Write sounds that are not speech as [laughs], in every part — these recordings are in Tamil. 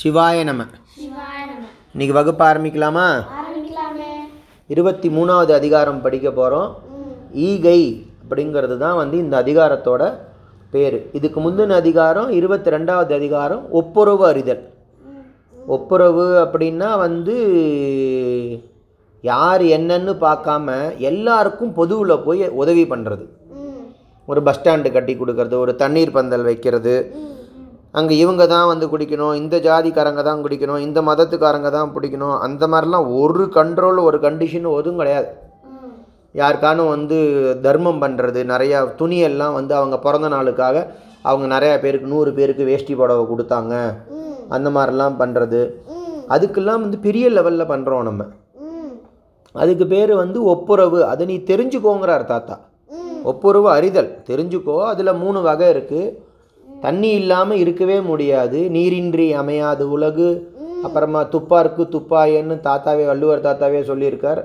சிவாய நம. இன்னைக்கு வகுப்பு ஆரம்பிக்கலாமா? இருபத்தி மூணாவது அதிகாரம் படிக்க போகிறோம் ஈகை அப்படிங்கிறது தான் வந்து இந்த அதிகாரத்தோட பேர். இதுக்கு முந்தின அதிகாரம் இருபத்தி ரெண்டாவது அதிகாரம் ஒப்புரவு அறிதல். ஒப்புரவு அப்படின்னா வந்து யார் என்னன்னு பார்க்காம எல்லாருக்கும் பொதுவில் போய் உதவி பண்ணுறது ஒரு பஸ் ஸ்டாண்டு கட்டி கொடுக்கறது ஒரு தண்ணீர் பந்தல் வைக்கிறது அங்கே இவங்க தான் வந்து குடிக்கணும் இந்த ஜாதிக்காரங்க தான் குடிக்கணும் இந்த மதத்துக்காரங்க தான் பிடிக்கணும் அந்த மாதிரிலாம் ஒரு கண்ட்ரோல் ஒரு கண்டிஷன் எதுவும் கிடையாது. யாருக்கானும் வந்து தர்மம் பண்ணுறது நிறையா துணியெல்லாம் வந்து அவங்க பிறந்த நாளுக்காக அவங்க நிறையா பேருக்கு நூறு பேருக்கு வேஷ்டி புடவை கொடுத்தாங்க. அந்த மாதிரிலாம் பண்ணுறது அதுக்கெல்லாம் வந்து பெரிய லெவலில் பண்ணுறோம் நம்ம. அதுக்கு பேர் வந்து ஒப்புரவு. அதை நீ தெரிஞ்சுக்கோங்கிறார் தாத்தா. ஒப்புரவு அறிதல். தெரிஞ்சுக்கோ அதில் மூணு வகை இருக்குது தண்ணி இல்லாமல் இருக்கவே முடியாது. நீரின்றி அமையாது உலகு. அப்புறமா துப்பாருக்கு துப்பாயன்னு தாத்தாவே வள்ளுவர் தாத்தாவே சொல்லியிருக்கார்.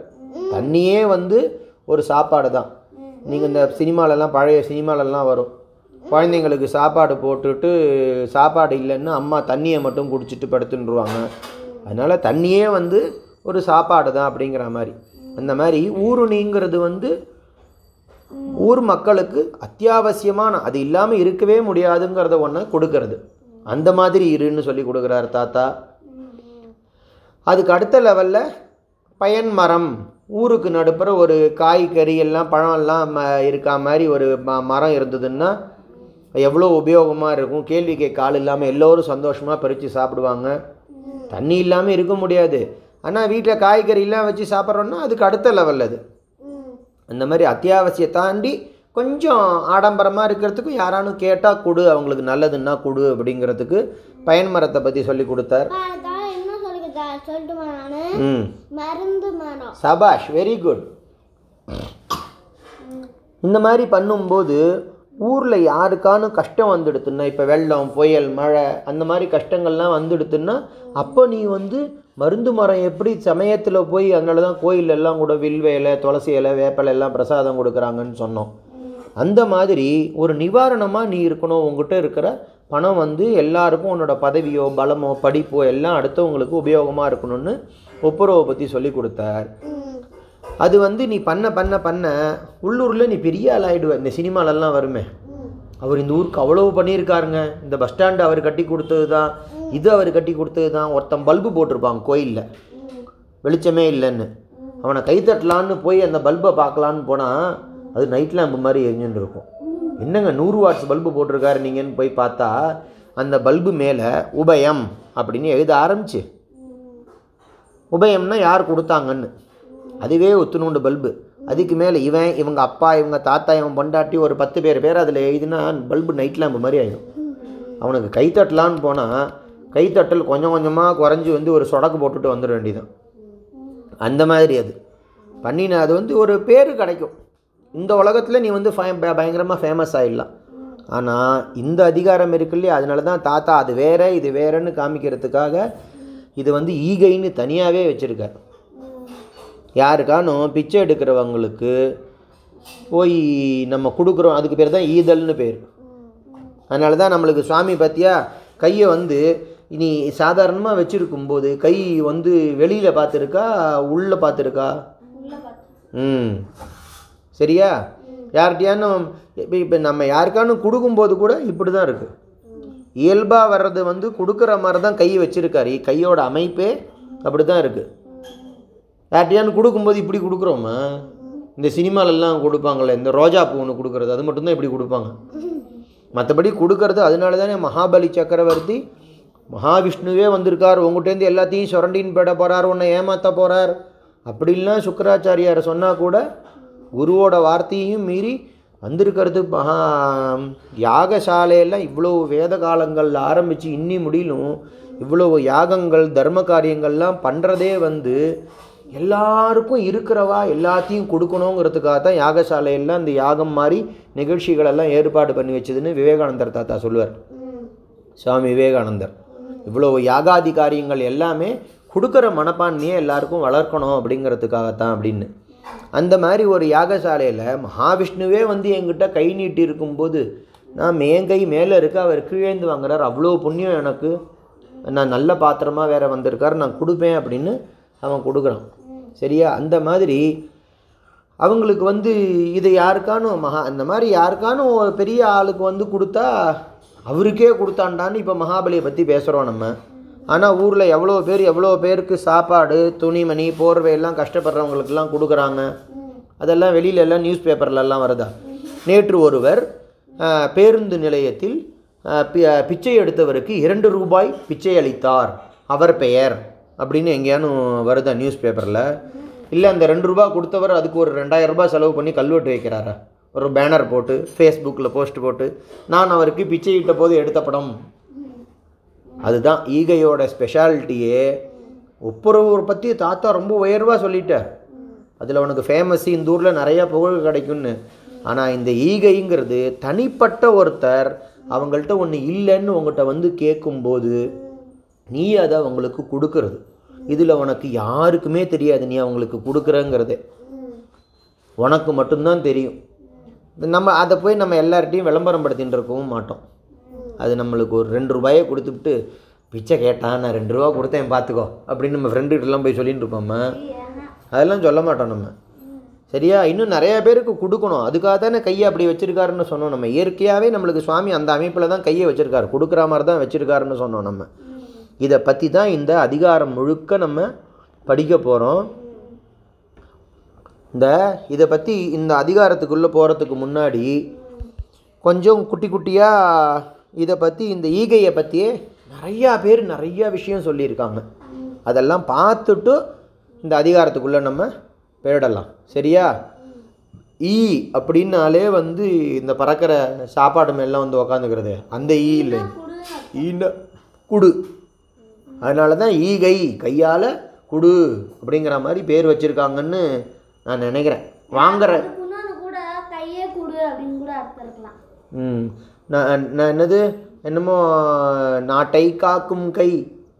தண்ணியே வந்து ஒரு சாப்பாடு தான். நீங்கள் இந்த சினிமாலெல்லாம் பழைய சினிமாலெல்லாம் வரும். குழந்தைங்களுக்கு சாப்பாடு போட்டுட்டு சாப்பாடு இல்லைன்னு அம்மா தண்ணியை மட்டும் குடிச்சிட்டு படுத்துன்றுவாங்க அதனால் தண்ணியே வந்து ஒரு சாப்பாடு தான் அப்படிங்கிற மாதிரி. அந்த மாதிரி ஊருணிங்கிறது வந்து ஊர் மக்களுக்கு அத்தியாவசியமான அது இல்லாமல் இருக்கவே முடியாதுங்கிறத ஒன்று கொடுக்கறது. அந்த மாதிரி இருன்னு சொல்லி கொடுக்குறாரு தாத்தா. அதுக்கு அடுத்த லெவலில் பயன் மரம். ஊருக்கு நடுப்புற ஒரு காய்கறி எல்லாம் பழம் எல்லாம் ம- இருக்கா மாதிரி ஒரு ம மரம் இருந்ததுன்னா எவ்வளோ உபயோகமாக இருக்கும்? கேள்வி கேட்க ஆள் இல்லாமல் எல்லோரும் சந்தோஷமாக பறித்து சாப்பிடுவாங்க. தண்ணி இல்லாமல் இருக்க முடியாது. ஆனால் வீட்டில் காய்கறிலாம் வச்சு சாப்பிட்றோன்னா அதுக்கு அடுத்த லெவல் அது. ம் அந்த மாதிரி அத்தியாவசியம் தாண்டி கொஞ்சம் ஆடம்பரமாக இருக்கிறதுக்கும் யாரானும் கேட்டால் கொடு அவங்களுக்கு நல்லதுன்னா கொடு அப்படிங்கிறதுக்கு பயன் மரத்தை பற்றி சொல்லி கொடுத்தார். சபாஷ் வெரி குட் இந்த மாதிரி பண்ணும்போது ஊரில் யாருக்கானும் கஷ்டம் வந்துடுத்துன்னா இப்போ வெள்ளம் புயல் மழை அந்த மாதிரி கஷ்டங்கள்லாம் வந்துடுத்துன்னா அப்போ நீ வந்து மருந்து மரம் எப்படி சமயத்தில் போய் அதனால தான் கோயில் எல்லாம் கூட வில் இலை துளசி இலை வேப்பலை எல்லாம் பிரசாதம் கொடுக்குறாங்கன்னு சொன்னோம். அந்த மாதிரி ஒரு நிவாரணமாக நீ இருக்கணும் உங்ககிட்ட இருக்கிற பணம் வந்து எல்லாருக்கும் உன்னோட பதவியோ பலமோ படிப்போ எல்லாம் அடுத்தவங்களுக்கு உபயோகமாக இருக்கணும்னு ஒப்புரவை பற்றி சொல்லி கொடுத்தார். அது வந்து நீ பண்ண பண்ண பண்ண உள்ளூரில் நீ பெரிய ஆள் ஆகிடுவ இந்த சினிமாலெல்லாம் வருமே. அவர் இந்த ஊருக்கு அவ்வளவு பண்ணியிருக்காருங்க. இந்த பஸ் ஸ்டாண்டு அவர் கட்டி கொடுத்தது தான் இது அவர் கட்டி கொடுத்தது தான் ஒருத்தன் பல்பு போட்டிருப்பாங்க கோயிலில். வெளிச்சமே இல்லைன்னு. அவனை கை தட்டலான்னு போய் அந்த பல்பை பார்க்கலான்னு போனால் அது நைட் லேம்பு மாதிரி எரிஞ்சுன்னு இருக்கும். என்னங்க நூறு வாட்ஸ் பல்பு போட்டிருக்காரு நீங்கன்னு போய் பார்த்தா அந்த பல்பு மேலே உபயம் அப்படின்னு எழுத ஆரம்பிச்சு. உபயம்னா யார் கொடுத்தாங்கன்னு. அதுவே ஒத்துணுண்டு பல்பு. அதுக்கு மேலே இவன் இவங்க அப்பா இவங்க தாத்தா இவன் பொண்டாட்டி ஒரு பத்து பேர் பேர் அதில் எழுதினா பல்பு நைட் லேம்பு மாதிரி ஆகிடும் அவனுக்கு கை தட்டலான்னு போனால் கைத்தட்டல் கொஞ்சம் கொஞ்சமாக குறைஞ்சி வந்து ஒரு சொடக்கு போட்டுட்டு வந்துட வேண்டியதான் அந்த மாதிரி அது. பண்ணின அது வந்து ஒரு பேர் கிடைக்கும். இந்த உலகத்தில் நீ வந்து பயங்கரமாக ஃபேமஸ் ஆகிடலாம் ஆனால் இந்த அதிகாரம் இருக்கு இல்லையா? அதனால தான் தாத்தா அது வேறு இது வேறேன்னு காமிக்கிறதுக்காக இது வந்து ஈகைன்னு தனியாகவே வச்சுருக்கார். யாருக்கானும் பிச்சை எடுக்கிறவங்களுக்கு போய் நம்ம கொடுக்குறோம். அதுக்கு பேர் தான் ஈதல்னு பேர். அதனால தான் நம்மளுக்கு சுவாமி பார்த்தியா கையை வந்து இனி சாதாரணமாக வச்சுருக்கும்போது கை வந்து வெளியில் பார்த்துருக்கா உள்ளே பார்த்துருக்கா? ம். சரியா? யார்கிட்டயானும் இப்போ இப்போ நம்ம யாருக்கானும் கொடுக்கும்போது கூட இப்படி தான் இருக்குது இயல்பாக வர்றது வந்து கொடுக்குற மாதிரி தான் கை வச்சுருக்காரு. கையோட அமைப்பே அப்படி தான் இருக்குது யார்ட்டையான்னு கொடுக்கும்போது இப்படி கொடுக்குறோமா? இந்த சினிமாலெல்லாம் கொடுப்பாங்கள்ல இந்த ரோஜா பூ ஒன்று கொடுக்குறது அது மட்டும்தான் இப்படி கொடுப்பாங்க. மற்றபடி கொடுக்கறது அதனால தானே மகாபலி சக்கரவர்த்தி மகாவிஷ்ணுவே வந்திருக்கார். உங்கள்கிட்டேருந்து எல்லாத்தையும் சுரண்டின்னு போட போகிறார் உன்னை ஏமாற்ற போகிறார் அப்படின்லாம் சுக்கராச்சாரியார் சொன்னால் கூட குருவோட வார்த்தையையும் மீறி வந்திருக்கிறது மகா யாகசாலையெல்லாம் இவ்வளோ வேத காலங்கள் ஆரம்பித்து இன்னி முடியலும் இவ்வளோ யாகங்கள் தர்ம காரியங்கள்லாம் பண்ணுறதே வந்து எல்லாருக்கும் இருக்கிறவா எல்லாத்தையும் கொடுக்கணுங்கிறதுக்காக தான் யாகசாலையில் இந்த யாகம் மாதிரி நிகழ்ச்சிகளெல்லாம் ஏற்பாடு பண்ணி வச்சதுன்னு விவேகானந்தர் தாத்தா சொல்லுவார். சுவாமி விவேகானந்தர் இவ்வளோ யாகாதி காரியங்கள் எல்லாமே கொடுக்குற மனப்பான்மையை எல்லாருக்கும் வளர்க்கணும் அப்படிங்கிறதுக்காகத்தான் அப்படின்னு. அந்த மாதிரி ஒரு யாகசாலையில் மகாவிஷ்ணுவே வந்து என்கிட்ட கை நீட்டி இருக்கும்போது நான் என் கை மேலே இருக்க அவர் கீழேந்து வாங்குறார். அவ்வளோ புண்ணியம் எனக்கு. நான் நல்ல பாத்திரமாக வேறு வந்திருக்காரு. நான் கொடுப்பேன் அப்படின்னு அவன் கொடுக்குறான் சரியா? அந்த மாதிரி அவங்களுக்கு வந்து இது யாருக்கானும் மகா அந்த மாதிரி யாருக்கானும் பெரிய ஆளுக்கு வந்து கொடுத்தா அவருக்கே கொடுத்தாண்டான்னு இப்போ மகாபலியை பற்றி பேசுகிறோம் நம்ம. ஆனால் ஊரில் எவ்வளோ பேர் எவ்வளோ பேருக்கு சாப்பாடு துணிமணி போர்வை எல்லாம் கஷ்டப்படுறவங்களுக்கெல்லாம் கொடுக்குறாங்க. அதெல்லாம் வெளியில எல்லாம் நியூஸ் பேப்பர்லலாம் வருதா? நேற்று ஒருவர் பேருந்து நிலையத்தில் பி- பிச்சை எடுத்தவருக்கு இரண்டு ரூபாய் பிச்சை அளித்தார். அவர் பெயர். அப்படின்னு எங்கேயானும் வருதா நியூஸ் பேப்பரில் இல்லை அந்த ரெண்டு ரூபா கொடுத்தவர் அதுக்கு ஒரு ரெண்டாயிரம் ரூபாய் செலவு பண்ணி கல்வெட்டு வைக்கிறாரா? ஒரு பேனர் போட்டு ஃபேஸ்புக்கில் போஸ்ட் போட்டு நான் அவருக்கு பிச்சையிட்ட போது எடுத்த படம். அதுதான் ஈகையோட ஸ்பெஷாலிட்டியே ஒப்புரவு பற்றி தாத்தா ரொம்ப உயர்வாக சொல்லிட்டார். அதில் உனக்கு ஃபேமஸ் இந்த ஊரில் நிறையா புகழ் கிடைக்கும்னு. ஆனால் இந்த ஈகைங்கிறது தனிப்பட்ட ஒருத்தர் அவங்கள்ட்ட ஒன்று இல்லைன்னு உங்கள்கிட்ட வந்து கேட்கும்போது நீ அதை அவங்களுக்கு கொடுக்கறது. இதில் உனக்கு யாருக்குமே தெரியாது. நீ அவங்களுக்கு கொடுக்குறங்கிறதே. உனக்கு மட்டும்தான் தெரியும். நம்ம அதை போய் நம்ம எல்லார்ட்டையும் விளம்பரம் படுத்தின்னு இருக்கவும் மாட்டோம். அது நம்மளுக்கு ஒரு ரெண்டு ரூபாயை கொடுத்துட்டு பிச்சை கேட்டான் நான் ரெண்டு ரூபா கொடுத்தேன் பார்த்துக்கோ அப்படின்னு நம்ம ஃப்ரெண்டுகிட்டலாம் போய் சொல்லிட்டு இருப்போம்மா அதெல்லாம் சொல்ல மாட்டோம் நம்ம. சரியா? இன்னும் நிறையா பேருக்கு கொடுக்கணும். அதுக்காக தானே கையை அப்படி வச்சுருக்காருன்னு சொன்னோம் நம்ம. இயற்கையாகவே நம்மளுக்கு சுவாமி அந்த அமைப்பில் தான் கையை வச்சுருக்காரு. கொடுக்குற மாதிரி தான் வச்சுருக்காருன்னு சொன்னோம் நம்ம. இதை பற்றி தான் இந்த அதிகாரம் முழுக்க நம்ம படிக்க போகிறோம் இந்த இதை பற்றி இந்த அதிகாரத்துக்குள்ளே போகிறதுக்கு முன்னாடி கொஞ்சம் குட்டி குட்டியாக இதை பற்றி இந்த ஈகையை பற்றியே நிறையா பேர் நிறையா விஷயம் சொல்லியிருக்காங்க. அதெல்லாம் பார்த்துட்டு இந்த அதிகாரத்துக்குள்ளே நம்ம போயிடலாம். சரியா? ஈ அப்படின்னாலே வந்து இந்த பறக்கிற சாப்பாடு மேலாம் வந்து உக்காந்துக்கிறது. அந்த ஈ இல்லை ஈன்னா குடு. அதனால தான் ஈகை கையால் குடு அப்படிங்கிற மாதிரி பேர் வச்சுருக்காங்கன்னு நான் நினைக்கிறேன். வாங்குற ம். நான் நான் என்னது? என்னமோ நாட்டை காக்கும் கை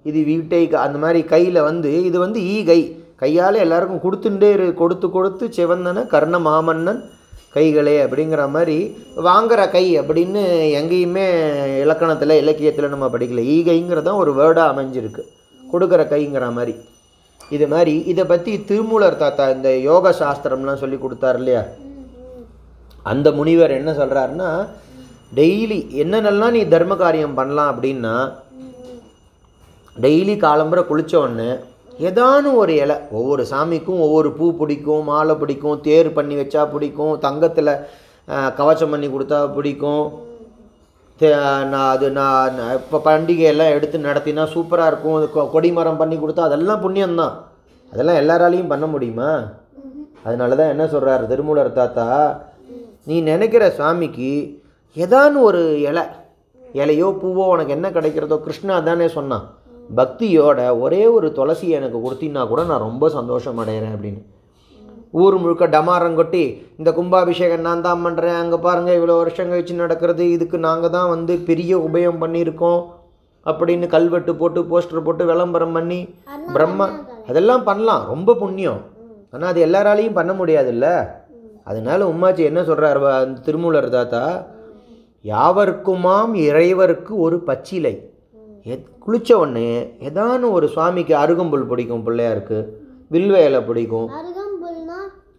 இது வீட்டை கா அந்த மாதிரி கையில் வந்து இது வந்து ஈகை. கையால் எல்லாருக்கும் கொடுத்துட்டே இரு கொடுத்து கொடுத்து சிவந்தன கர்ண மாமன்னன் கைகளே அப்படிங்கிற மாதிரி வாங்குற கை அப்படின்னு எங்கேயுமே இலக்கணத்தில் இலக்கியத்தில் நம்ம படிக்கல. ஈகைங்கிறதான் ஒரு வேர்டாக அமைஞ்சிருக்கு. கொடுக்குற கைங்கிற மாதிரி. இது மாதிரி இதை பற்றி திருமூலர் தாத்தா இந்த யோக சாஸ்திரம்லாம் சொல்லி கொடுத்தாரு இல்லையா? அந்த முனிவர் என்ன சொல்கிறாருன்னா டெய்லி என்னென்னலாம் நீ தர்ம காரியம் பண்ணலாம் அப்படின்னா டெய்லி காலம்புற குளித்த உடனே ஏதானும் ஒரு இலை. ஒவ்வொரு சாமிக்கும் ஒவ்வொரு பூ பிடிக்கும் மாலை பிடிக்கும் தேர் பண்ணி வச்சா பிடிக்கும் தங்கத்தில் கவச்சம் பண்ணி கொடுத்தா பிடிக்கும். தே- நான் அது நான் இப்போ பண்டிகையெல்லாம் எடுத்து நடத்தினா சூப்பராக இருக்கும். அது கொ- கொடிமரம் பண்ணி கொடுத்தா அதெல்லாம் புண்ணியம்தான். அதெல்லாம் எல்லாராலையும் பண்ண முடியுமா? அதனால தான் என்ன சொல்கிறாரு திருமூலர் தாத்தா? நீ நினைக்கிற சாமிக்கு ஏதானு ஒரு இலை. இலையோ பூவோ உனக்கு என்ன கிடைக்கிறதோ கிருஷ்ணா தானே சொன்னான். பக்தியோட ஒரே ஒரு துளசி எனக்கு கொடுத்தீங்கன்னா கூட நான் ரொம்ப சந்தோஷம் அடைகிறேன் அப்படின்னு. ஊர் முழுக்க டமாரம் கொட்டி இந்த கும்பாபிஷேகம் நான் தான் பண்ணுறேன் அங்கே பாருங்கள் இவ்வளோ வருஷம் கழிச்சு நடக்கிறது. இதுக்கு நாங்கள் தான் வந்து பெரிய உபயம் பண்ணியிருக்கோம் அப்படின்னு கல்வெட்டு போட்டு போஸ்டர் போட்டு விளம்பரம் பண்ணி பிரம்மா அதெல்லாம் பண்ணலாம். ரொம்ப புண்ணியம். ஆனால் அது எல்லாராலையும் பண்ண முடியாதுல்ல. அதனால உம்மாச்சி என்ன சொல்கிறார் அந்த திருமூலர் தாத்தா யாவர்க்குமாம் இறைவருக்கு ஒரு பச்சிலை. எத் குளிச்ச உடனே ஏதானும் ஒரு சுவாமிக்கு அருகம்புல் பிடிக்கும் பிள்ளையாருக்கு. வில்வ இலை பிடிக்கும்.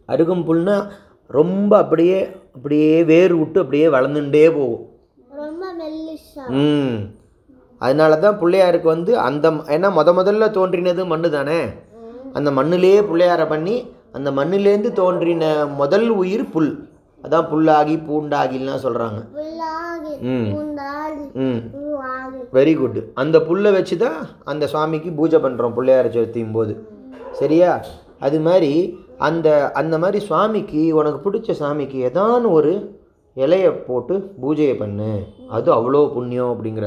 அருகம்புல்னா? ரொம்ப அப்படியே அப்படியே வேர் விட்டு அப்படியே வளர்ந்துட்டே போகும். ம். அதனால தான் பிள்ளையாருக்கு வந்து அந்த ஏன்னா முத முதல்ல தோன்றினது மண்ணு தானே? அந்த மண்ணிலேயே பிள்ளையாரை பண்ணி அந்த மண்ணிலேருந்து தோன்றின முதல் உயிர் புல். அதான் புல்லாகி பூண்டாகிலாம் சொல்கிறாங்க ம். வெரி குட் அந்த புல்லை வச்சு தான் அந்த சுவாமிக்கு பூஜை பண்ணுறோம் பிள்ளையார சதுர்த்தியும் போது. சரியா? அது மாதிரி அந்த அந்த மாதிரி சுவாமிக்கு உனக்கு பிடிச்ச சாமிக்கு ஏதானு ஒரு இலையை போட்டு பூஜையை பண்ணு. அது அவ்வளோ புண்ணியம் அப்படிங்கிற.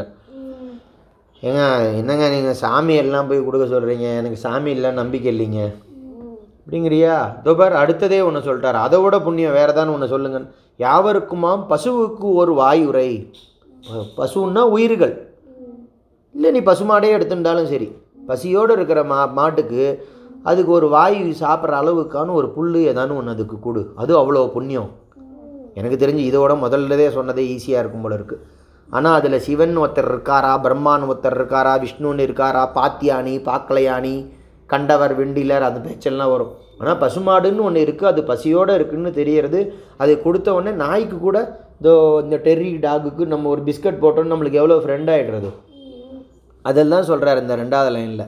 ஏங்க என்னங்க நீங்கள் சாமி எல்லாம் போய் கொடுக்க சொல்கிறீங்க எனக்கு சாமி இல்லை நம்பிக்கை இல்லைங்க. அப்படிங்கிறியா? துபர் அடுத்ததே ஒன்று சொல்கிறார் அதை விட புண்ணியம் வேறு தான் ஒன்று சொல்லுங்க யாவருக்குமாம் பசுவுக்கு ஒரு வாயுரை பசுன்னா உயிர்கள். இல்லை நீ பசுமாடே எடுத்துட்டாலும் சரி. பசியோடு இருக்கிற மா மாட்டுக்கு அதுக்கு ஒரு வாயு சாப்பிட்ற அளவுக்கான ஒரு புல் ஏதானு ஒன்று அதுக்கு கொடு. அது அவ்வளோ புண்ணியம். எனக்கு தெரிஞ்சு இதோட முதல்லதே சொன்னதே ஈஸியாக இருக்கும் போல இருக்குது ஆனால் அதில் சிவன் ஒருத்தர் இருக்காரா பிரம்மான் ஒருத்தர் இருக்காரா விஷ்ணுன்னு இருக்காரா பாத்தியானி பாக்கலையானி கண்டவர் வெண்டிலர் அது பேச்செல்லாம் வரும். ஆனால் பசுமாடுன்னு ஒன்று இருக்குது அது பசியோடு இருக்குன்னு தெரியறது. அது கொடுத்த உடனே நாய்க்கு கூட இதோ இந்த டெர்ரி டாகுக்கு நம்ம ஒரு பிஸ்கட் போட்டோன்னு நம்மளுக்கு எவ்வளோ ஃப்ரெண்ட் ஆகிடுறது அதெல்லாம் சொல்கிறார் இந்த ரெண்டாவது லைனில்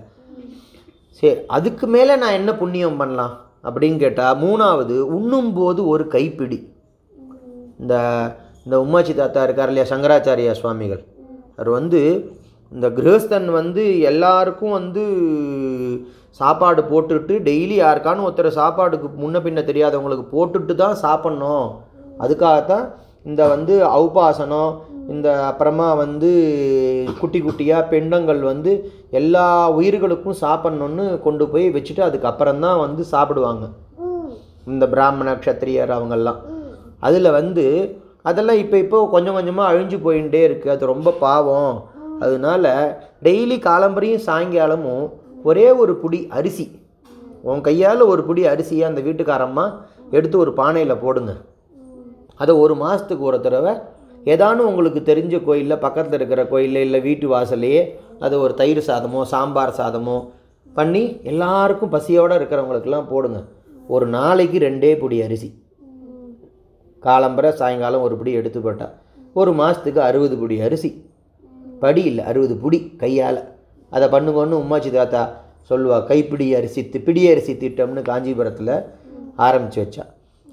சரி அதுக்கு மேலே நான் என்ன புண்ணியம் பண்ணலாம்? அப்படின்னு கேட்டால் மூணாவது உண்ணும்போது ஒரு கைப்பிடி. இந்த இந்த உம்மாச்சி தாத்தா இருக்கார் இல்லையா சங்கராச்சாரியா சுவாமிகள். அவர் வந்து இந்த கிரகஸ்தன் வந்து எல்லாருக்கும் வந்து சாப்பாடு போட்டுட்டு டெய்லி யாருக்கானு ஒருத்தர் சாப்பாடுக்கு முன்ன பின்ன தெரியாதவங்களுக்கு போட்டுட்டு தான் சாப்பிட்ணும். அதுக்காகத்தான் இந்த வந்து அவுபாசனம் இந்த அப்புறமா வந்து குட்டி குட்டியாக பெண்டங்கள் வந்து எல்லா உயிர்களுக்கும் சாப்பிட்ணுன்னு கொண்டு போய் வச்சுட்டு அதுக்கப்புறம் தான் வந்து சாப்பிடுவாங்க. இந்த பிராமண க்ஷத்திரியர் அவங்கெல்லாம். அதில் வந்து அதெல்லாம் இப்போ இப்போ கொஞ்சம் கொஞ்சமாக அழிஞ்சு போயிட்டே இருக்குது அது ரொம்ப பாவம். அதனால டெய்லி காலம்பரையும் சாயங்காலமும் ஒரே ஒரு புடி அரிசி. உன் கையால் ஒரு புடி அரிசியை அந்த வீட்டுக்காரம்மா எடுத்து ஒரு பானையில் போடுங்க. அதை ஒரு மாதத்துக்கு ஒரு தடவை ஏதானும் உங்களுக்கு தெரிஞ்ச கோயிலில் பக்கத்தில் இருக்கிற கோயிலில் இல்லை வீட்டு வாசல்லையே அது ஒரு தயிர் சாதமோ சாம்பார் சாதமோ பண்ணி எல்லாருக்கும் பசியோடு இருக்கிறவங்களுக்கெல்லாம் போடுங்க. ஒரு நாளைக்கு ரெண்டே பொடி அரிசி. காலம்பரை சாயங்காலம் ஒரு பிடி எடுத்து போட்டால் ஒரு மாதத்துக்கு அறுபது பொடி அரிசி. படி இல்லை அறுபது புடி கையால். அதை பண்ணுங்கன்னு உம்மாச்சி தாத்தா சொல்லுவா கைப்பிடி அரிசி தி- பிடி அரிசி திட்டம்னு காஞ்சிபுரத்தில் ஆரம்பித்து வச்சா.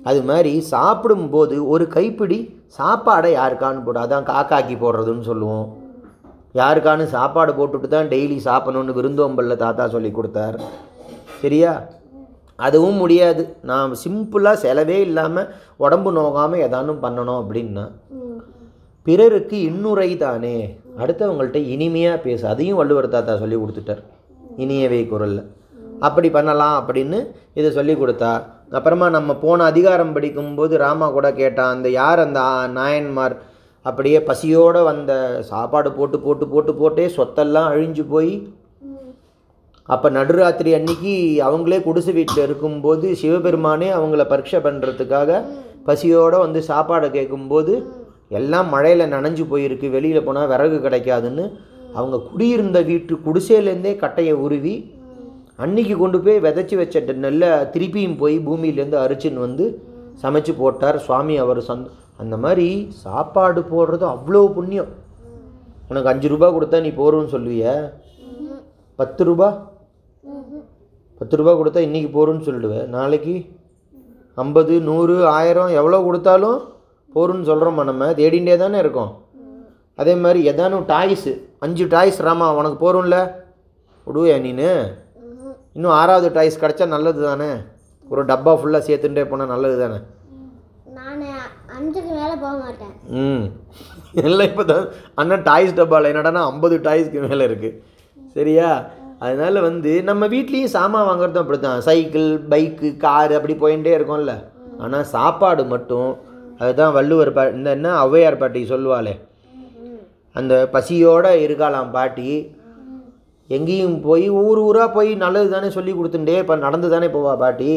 அது மாதிரி சாப்பிடும்போது ஒரு கைப்பிடி சாப்பாடை யாருக்கான்னு போடு அதான் காக்காக்கி போடுறதுன்னு சொல்லுவோம். யாருக்கானு சாப்பாடு போட்டுட்டு தான் டெய்லி சாப்பிடணும்னு விருந்தோம்பல்ல தாத்தா சொல்லி கொடுத்தார். சரியா? அதுவும் முடியாது. நான் சிம்பிளாக செலவே இல்லாமல் உடம்பு நோகாமல் ஏதானும் பண்ணணும் அப்படின்னா பிறருக்கு இன்னுரை தானே. அடுத்தவங்கள்ட்ட இனிமையாக பேசு. அதையும் வள்ளுவர் தாத்தா சொல்லி கொடுத்துட்டார். இனியவை குரலில். அப்படி பண்ணலாம் அப்படின்னு இதை சொல்லி கொடுத்தா அப்புறமா நம்ம போன அதிகாரம் படிக்கும்போது ராமா கூட கேட்டான் அந்த யார் அந்த நாயன்மார்? அப்படியே பசியோடு வந்த சாப்பாடு போட்டு போட்டு போட்டு போட்டே சொத்தெல்லாம் அழிஞ்சு போய் அப்போ நடுராத்திரி அன்னைக்கு அவங்களே குடிசை வீட்டில் இருக்கும்போது சிவபெருமானே அவங்கள பரீட்சை பண்ணுறதுக்காக பசியோடு வந்து சாப்பாடு கேட்கும்போது எல்லாம் மழையில் நனைஞ்சு போயிருக்கு வெளியில் போனால் விறகு கிடைக்காதுன்னு அவங்க குடியிருந்த வீட்டு குடிசையிலேருந்தே கட்டையை உருவி அன்னைக்கு கொண்டு போய் விதைச்சி வச்ச நெல்லை திருப்பியும் போய் பூமியிலேருந்து அரிச்சின்னு வந்து சமைச்சு போட்டார் சுவாமி அவர் சந்த் அந்த மாதிரி சாப்பாடு போடுறது அவ்வளோ புண்ணியம். உனக்கு அஞ்சு ரூபா கொடுத்தா நீ போருன்னு சொல்லுவிய? பத்து ரூபா? பத்து ரூபா கொடுத்தா இன்றைக்கி போகிறோன்னு சொல்லிடுவேன் நாளைக்கு ஐம்பது நூறு ஆயிரம் எவ்வளோ கொடுத்தாலும் போருன்னு சொல்கிறோமா நம்ம? தேடிண்டே தானே இருக்கோம். அதே மாதிரி எதானும் டாய்ஸு அஞ்சு டாய்ஸ் ராமா உனக்கு போரும்ல? விடுவியா நீனு? இன்னும் ஆறாவது டாய்ஸ் கிடச்சா நல்லது தானே? ஒரு டப்பா ஃபுல்லாக சேர்த்துட்டே போனால் நல்லது தானே? நான் அஞ்சுக்கு மேலே போக மாட்டேன். ம். எல்லாம் இப்போ தான் அண்ணன் டாய்ஸ் டப்பாவில் என்னடானா ஐம்பது டாய்ஸ்க்கு மேலே இருக்குது சரியா? அதனால் வந்து நம்ம வீட்லேயும் சாமான் வாங்குறதும் அப்படி தான் சைக்கிள் பைக்கு காரு அப்படி போயிட்டே இருக்கோம்ல. ஆனால் சாப்பாடு மட்டும் அதுதான் வள்ளுவர் பா இந்த என்ன ஔவையார் பாட்டி சொல்லுவாளே. அந்த பசியோடு இருக்காளாம் பாட்டி. எங்கேயும் போய் ஊர் ஊராக போய் நல்லது தானே சொல்லி கொடுத்துட்டே இப்போ நடந்து தானே போவா பாட்டி.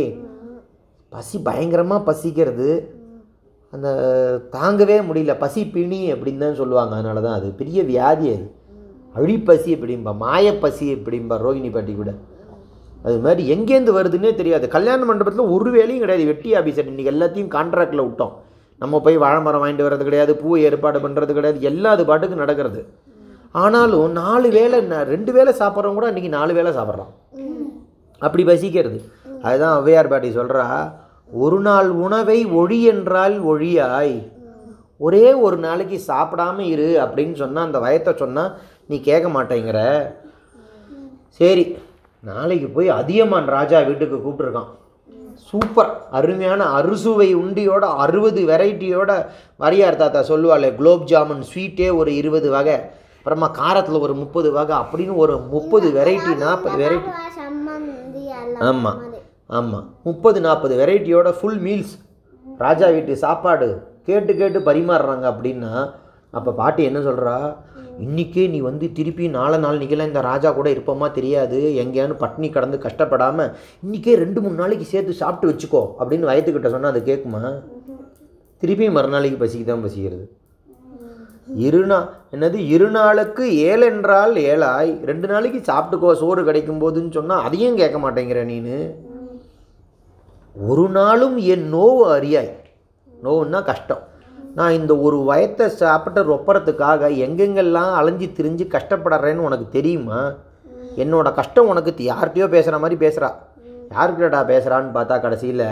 பசி பயங்கரமாக பசிக்கிறது. அந்த தாங்கவே முடியல. பசி பிணி அப்படின்னு தான் சொல்லுவாங்க. அதனால தான் அது பெரிய வியாதி அது. அழிப்பசி எப்படிம்பா மாயப்பசி எப்படிம்பா ரோகிணி பாட்டி கூட. அது மாதிரி எங்கேருந்து வருதுன்னே தெரியாது. கல்யாண மண்டபத்தில் ஒரு வேலையும் கிடையாது. வெட்டி ஆஃபீஸர் இன்றைக்கி எல்லாத்தையும் கான்ட்ராக்டில் விட்டோம். நம்ம போய் வாழை மரம் வாங்கிட்டு வர்றது கிடையாது பூ ஏற்பாடு பண்ணுறது கிடையாது எல்லா அது பாட்டுக்கு நடக்கிறது. ஆனாலும் நாலு வேளை ந- ரெண்டு வேளை சாப்பிட்றவங்க கூட இன்றைக்கி நாலு வேளை சாப்பிட்றோம் அப்படி பசிக்கிறது. அதுதான் ஔவையார் பாட்டி சொல்கிறா ஒரு நாள் உணவை ஒழி என்றால் ஒழியாய். ஒரே ஒரு நாளைக்கு சாப்பிடாம இரு அப்படின்னு சொன்னால் அந்த வயத்தை சொன்னால் நீ கேட்க மாட்டேங்கிற. சரி நாளைக்கு போய் அதியமான் ராஜா வீட்டுக்கு கூப்பிட்ருக்கான் சூப்பர். அருமையான அறுசுவை உண்டியோட அறுபது வெரைட்டியோட வரியார் தாத்தா சொல்லுவாளே குலோப் ஜாமுன் ஸ்வீட்டே ஒரு இருபது வகை அப்புறமா காரத்தில் ஒரு முப்பது வகை அப்படின்னு ஒரு முப்பது வெரைட்டி நாற்பது வெரைட்டி. ஆமாம் ஆமாம் முப்பது நாற்பது வெரைட்டியோட ஃபுல் மீல்ஸ் ராஜா வீட்டு சாப்பாடு கேட்டு கேட்டு பரிமாறுறாங்க அப்படின்னா அப்போ பாட்டி என்ன சொல்கிறா இன்றைக்கே நீ வந்து திருப்பி நாளை நாள் நிகழ இந்த ராஜா கூட இருப்போமா தெரியாது. எங்கேயானு பட்னி கடந்து கஷ்டப்படாமல் இன்றைக்கே ரெண்டு மூணு நாளைக்கு சேர்த்து சாப்பிட்டு வச்சுக்கோ அப்படின்னு வயத்துக்கிட்ட சொன்னால் அது கேட்குமா திருப்பி மறுநாளைக்கு பசிக்கு தான் பசிக்கிறது. இருநா என்னது இரு நாளுக்கு ஏழு என்றால் ஏழாய். ரெண்டு நாளைக்கு சாப்பிட்டுக்கோ சோறு கிடைக்கும் போதுன்னு சொன்னால் அதையும் கேட்க மாட்டேங்கிற நீனு. ஒரு நாளும் என் நோவு அறியாய் நோவுன்னா கஷ்டம். நான் இந்த ஒரு வயத்தை சாப்பிட்ட ரொப்பறதுக்காக எங்கெங்கெல்லாம் அலைஞ்சு திரிஞ்சு கஷ்டப்படுறேன்னு உனக்கு தெரியுமா? என்னோட கஷ்டம் உனக்கு யார்கிட்டயோ பேசுகிற மாதிரி பேசுகிறா யார்கிட்டடா பேசுகிறான்னு பார்த்தா கடைசியில்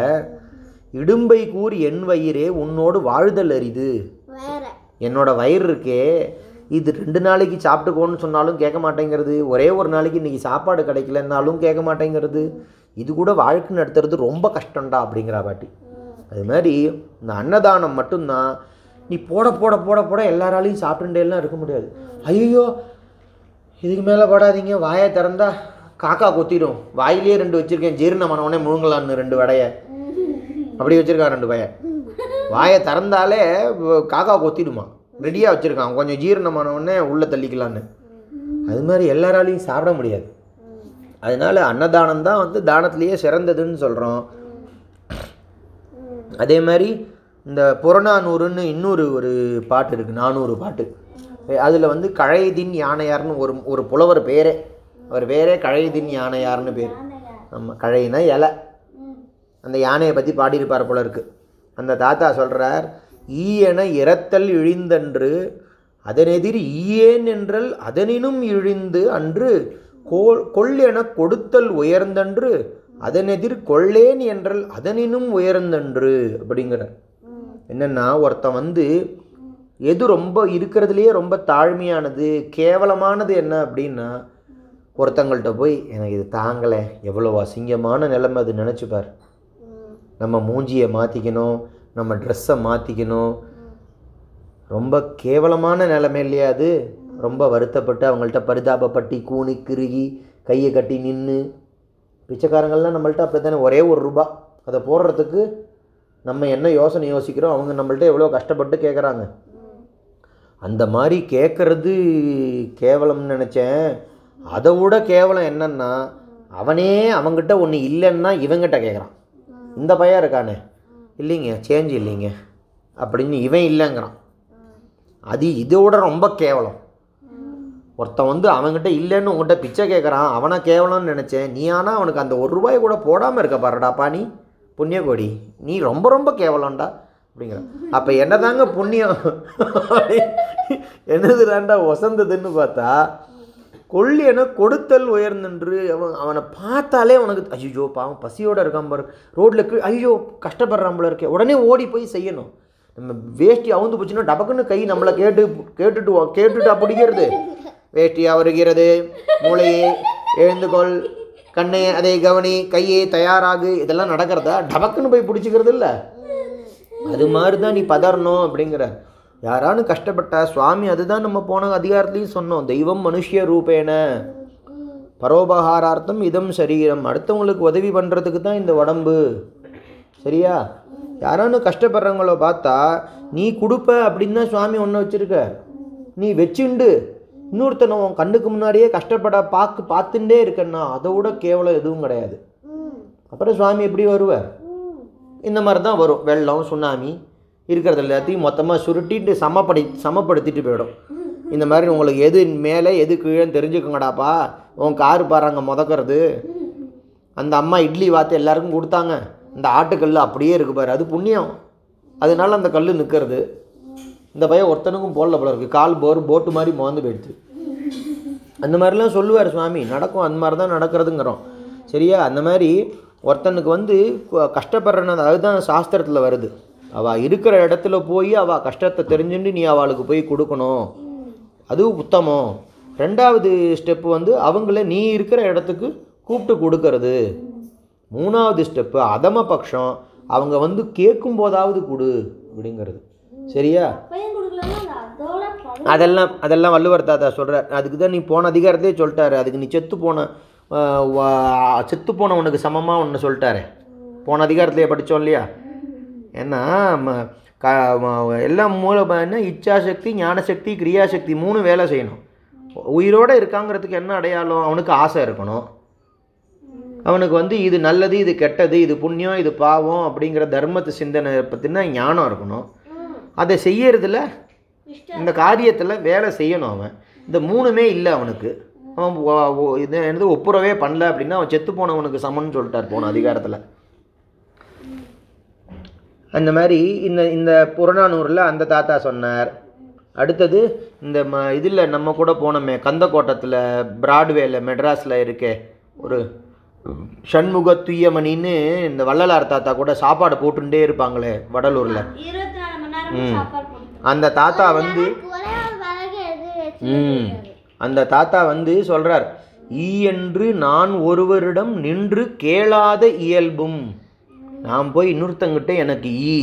இடும்பை கூர் என் வயிறே உன்னோடு வாழ்தல் அரிது. என்னோட வயிறு இருக்கே இது ரெண்டு நாளைக்கு சாப்பிட்டுக்கோன்னு சொன்னாலும் கேட்க மாட்டேங்கிறது ஒரே ஒரு நாளைக்கு இன்றைக்கி சாப்பாடு கிடைக்கலன்னாலும் கேட்க மாட்டேங்கிறது இது கூட வாழ்க்கை நடத்துறது ரொம்ப கஷ்டம்டா அப்படிங்கிறா பாட்டி. அது மாதிரி இந்த அன்னதானம் மட்டும்தான் நீ போட போட போட போட எல்லாராலையும் சாப்பிட்டுட்டேலாம் இருக்க முடியாது. ஐயோ இதுக்கு மேலே போடாதீங்க. வாயை திறந்தா காக்கா கொத்திடும். வாயிலே ரெண்டு வச்சுருக்கேன். ஜீரணமான உடனே முழுங்கலான்னு ரெண்டு வடைய. அப்படி வச்சுருக்கான் ரெண்டு பையன் வாயை திறந்தாலே காக்கா கொத்திடுமா. ரெடியாக வச்சுருக்கான். கொஞ்சம் ஜீரணமான உடனே உள்ளே தள்ளிக்கலான்னு. அது மாதிரி எல்லாராலையும் சாப்பிட முடியாது. அதனால அன்னதானம் தான் வந்து தானத்துலேயே சிறந்ததுன்னு சொல்கிறோம் அதே மாதிரி இந்த புறநானூறுன்னு இன்னொரு ஒரு பாட்டு இருக்குது நானூறு பாட்டு. அதில் வந்து கழைதின் யானையார்னு ஒரு ஒரு புலவர் பேரே. அவர் பேரே கழைதின் யானையார்னு பேர். ஆமாம் கழைனா இலை. அந்த யானையை பற்றி பாடியிருப்பார் போல இருக்கு. அந்த தாத்தா சொல்கிறார் ஈயென இறத்தல் இழிந்தன்று அதனெதிர் ஈயேன் என்றல் அதனினும் இழிந்து அன்று கோல் கொள் என கொடுத்தல் உயர்ந்தன்று அதனெதிர் கொள்ளேன் என்றல் அதனினும் உயர்ந்தன்று அப்படிங்கிறார். என்னென்னா ஒருத்தன் வந்து எது ரொம்ப இருக்கிறதுலையே ரொம்ப தாழ்மையானது கேவலமானது என்ன அப்படின்னா ஒருத்தங்கள்கிட்ட போய் எனக்கு இது தாங்கலை. எவ்வளோ அசிங்கமான நிலைமை அது நினச்சிப்பார் நம்ம மூஞ்சியை மாற்றிக்கணும் நம்ம ட்ரெஸ்ஸை மாற்றிக்கணும் ரொம்ப கேவலமான நிலைமை இல்லையா அது? ரொம்ப வருத்தப்பட்டு அவங்கள்ட்ட பரிதாபப்பட்டு கூனி கிருகி கையை கட்டி நின்று பிச்சைக்காரங்கள்லாம் நம்மள்ட்ட அப்படி தானே ஒரே ஒரு ரூபா. அதை போடுறதுக்கு நம்ம என்ன யோசனை யோசிக்கிறோம் அவங்க நம்மள்ட்ட எவ்வளோ கஷ்டப்பட்டு கேட்குறாங்க அந்த மாதிரி கேட்குறது கேவலம்னு நினச்சேன். அதை விட கேவலம் என்னன்னா அவனே அவங்ககிட்ட ஒன்று இல்லைன்னா இவங்கிட்ட கேட்குறான் இந்த பையன் இருக்கானே இல்லைங்க சேஞ்ச் இல்லைங்க அப்படின்னு இவன் இல்லைங்கிறான். அது இதோட ரொம்ப கேவலம். ஒருத்தன் வந்து அவன்கிட்ட இல்லைன்னு உங்ககிட்ட பிச்சை கேட்குறான் அவனை கேவலம்னு நினச்சேன் நீ ஆனால் அவனுக்கு அந்த ஒரு ரூபாய் கூட போடாமல் இருக்க பாருடாப்பா நீ புண்ணியகோடி நீ ரொம்ப ரொம்ப கேவலம்டா அப்படிங்கிற அப்போ என்னதாங்க புண்ணியம்? என்னதுடாண்டா வசந்ததுன்னு பார்த்தா கொள்ளியனை கொடுத்தல் உயர்ந்தன்று அவன் அவனை பார்த்தாலே அவனுக்கு ஐயோ பாவம் பசியோடு இருக்கான் பாரு. ரோட்டில் ஐயோ கஷ்டப்படுறான் போல இருக்கே. உடனே ஓடி போய் செய்யணும். நம்ம வேஷ்டி அவுந்து போச்சுன்னா டபக்குன்னு கை நம்மளை கேட்டு கேட்டுட்டு கேட்டுட்டா பிடிக்கிறது. வேஷ்டியா வருகிறது மூளையே எழுந்துகொள் கண்ணே அதை கவனி கையே தயாராகு. இதெல்லாம் நடக்கிறதா? டபக்குன்னு போய் பிடிச்சிக்கிறது இல்லை அது மாதிரி தான் நீ பதறணும் அப்படிங்கிற. யாரானு கஷ்டப்பட்டா சுவாமி அதுதான் நம்ம போன அதிகாரத்துலையும் சொன்னோம். தெய்வம் மனுஷிய ரூபேன. பரோபகாரார்த்தம் இதம் சரீரம். அடுத்தவங்களுக்கு உதவி பண்ணுறதுக்கு தான் இந்த உடம்பு. சரியா? யாரானு கஷ்டப்படுறவங்கள பார்த்தா நீ கொடுப்ப அப்படின்னு தான் சுவாமி ஒன்று வச்சுருக்க. நீ வச்சுண்டு. இன்னொருத்தனை உன் கண்ணுக்கு முன்னாடியே கஷ்டப்பட பார்க்கு பார்த்துட்டே இருக்கேன்னா அதை விட கேவலம் எதுவும் கிடையாது. அப்புறம் சுவாமி எப்படி வருவார்? இந்த மாதிரி தான் வரும். வெள்ளம் சுனாமி இருக்கிறது எல்லாத்தையும் மொத்தமாக சுருட்டிட்டு சமப்படி சமப்படுத்திட்டு போயிடும். இந்த மாதிரி உங்களுக்கு எது மேலே எது கீழேன்னு தெரிஞ்சுக்கோங்கடாப்பா உன் காரு பாருங்க முதக்கிறது. அந்த அம்மா இட்லி வாத்து எல்லாருக்கும் கொடுத்தாங்க. இந்த ஆட்டுக்கல் அப்படியே இருக்கு பாரு. அது புண்ணியம். அதனால அந்த கல் நிற்கிறது இந்த பையன் ஒருத்தனுக்கும் போடல போல இருக்குது கால் போர் போட்டு மாதிரி மோந்து போயிடுச்சு. அந்த மாதிரிலாம் சொல்லுவார் சுவாமி. நடக்கும். அந்த மாதிரி தான் நடக்கிறதுங்கிறோம். சரியா? அந்த மாதிரி ஒருத்தனுக்கு வந்து கு- அதுதான் சாஸ்திரத்தில் வருது. அவள் இருக்கிற இடத்துல போய் அவள் கஷ்டத்தை தெரிஞ்சுட்டு நீ அவளுக்கு போய் கொடுக்கணும். அது உத்தமம். ரெண்டாவது ஸ்டெப்பு வந்து அவங்கள நீ இருக்கிற இடத்துக்கு கூப்பிட்டு கொடுக்கறது. மூணாவது ஸ்டெப்பு அதம பட்சம் அவங்க வந்து கேட்கும் போதாவது கொடு அப்படிங்கிறது. சரியா? அதெல்லாம் அதெல்லாம் வள்ளுவர் தாத்தா சொல்கிறார் அதுக்கு தான் நீ போன அதிகாரத்திலே சொல்லிட்டாரு. அதுக்கு நீ செத்து போன செத்து போனவனுக்கு சமமாக ஒன்று சொல்லிட்டாரு. போன அதிகாரத்திலே படித்தோம் இல்லையா? ஏன்னா க எல்லாம் மூல என்ன? இச்சாசக்தி ஞானசக்தி கிரியாசக்தி மூணு வேலை செய்யணும். உயிரோடு இருக்காங்கிறதுக்கு என்ன அடையாளம்? அவனுக்கு ஆசை இருக்கணும். அவனுக்கு வந்து இது நல்லது இது கெட்டது இது புண்ணியம் இது பாவம் அப்படிங்கிற தர்மத்து சிந்தனை பற்றின ஞானம் இருக்கணும். அதை செய்யறதுல இந்த காரியத்தில் வேலை செய்யணும் அவன். இந்த மூணுமே இல்லை அவனுக்கு. அவன் இது என்னது ஒப்புரவே பண்ணல அப்படின்னா அவன் செத்து போனவனுக்கு சமன்னு சொல்லிட்டார் போன அதிகாரத்தில். அந்த மாதிரி இந்த இந்த புறநானூரில் அந்த தாத்தா சொன்னார். அடுத்தது இந்த ம இதில் நம்ம கூட போனோமே கந்தக்கோட்டத்தில் பிராட்வேல மெட்ராஸில் இருக்கே ஒரு சண்முக துய்யமணின்னு இந்த வள்ளலார் தாத்தா கூட சாப்பாடு போட்டுட்டே இருப்பாங்களே வடலூரில். அந்த தாத்தா வந்து அந்த தாத்தா வந்து சொல்றார் ஈ என்று நான் ஒருவரிடம் நின்று கேளாத இயல்பும். நான் போய் இன்னொருத்தங்கிட்ட எனக்கு ஈ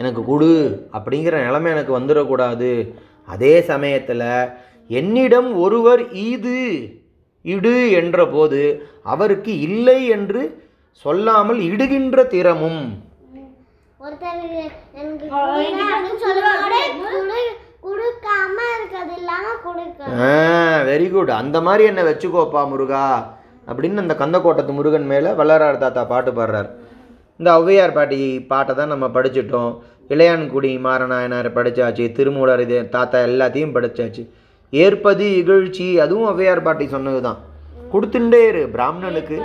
எனக்கு கொடு அப்படிங்கிற நிலைமை எனக்கு வந்துடக்கூடாது. அதே சமயத்தில் என்னிடம் ஒருவர் ஈது இடு என்ற போது அவருக்கு இல்லை என்று சொல்லாமல் இடுகின்ற திறமும். வெரி குட் அந்த மாதிரி என்னை வச்சுக்கோப்பா முருகா அப்படின்னு அந்த கந்தக்கோட்டத்து முருகன் மேலே வள்ளலார் தாத்தா பாட்டு பாடுறார். இந்த ஔவையார் பாட்டி பாட்டை தான் நம்ம படிச்சிட்டோம். இளையான்குடி மாறநாயனார் படித்தாச்சு திருமூலர் இது தாத்தா எல்லாத்தையும் படித்தாச்சு ஏற்பது இகழ்ச்சி அதுவும் ஔவையார் பாட்டி சொன்னது தான் கொடுத்துட்டே இரு பிராமணனுக்கு.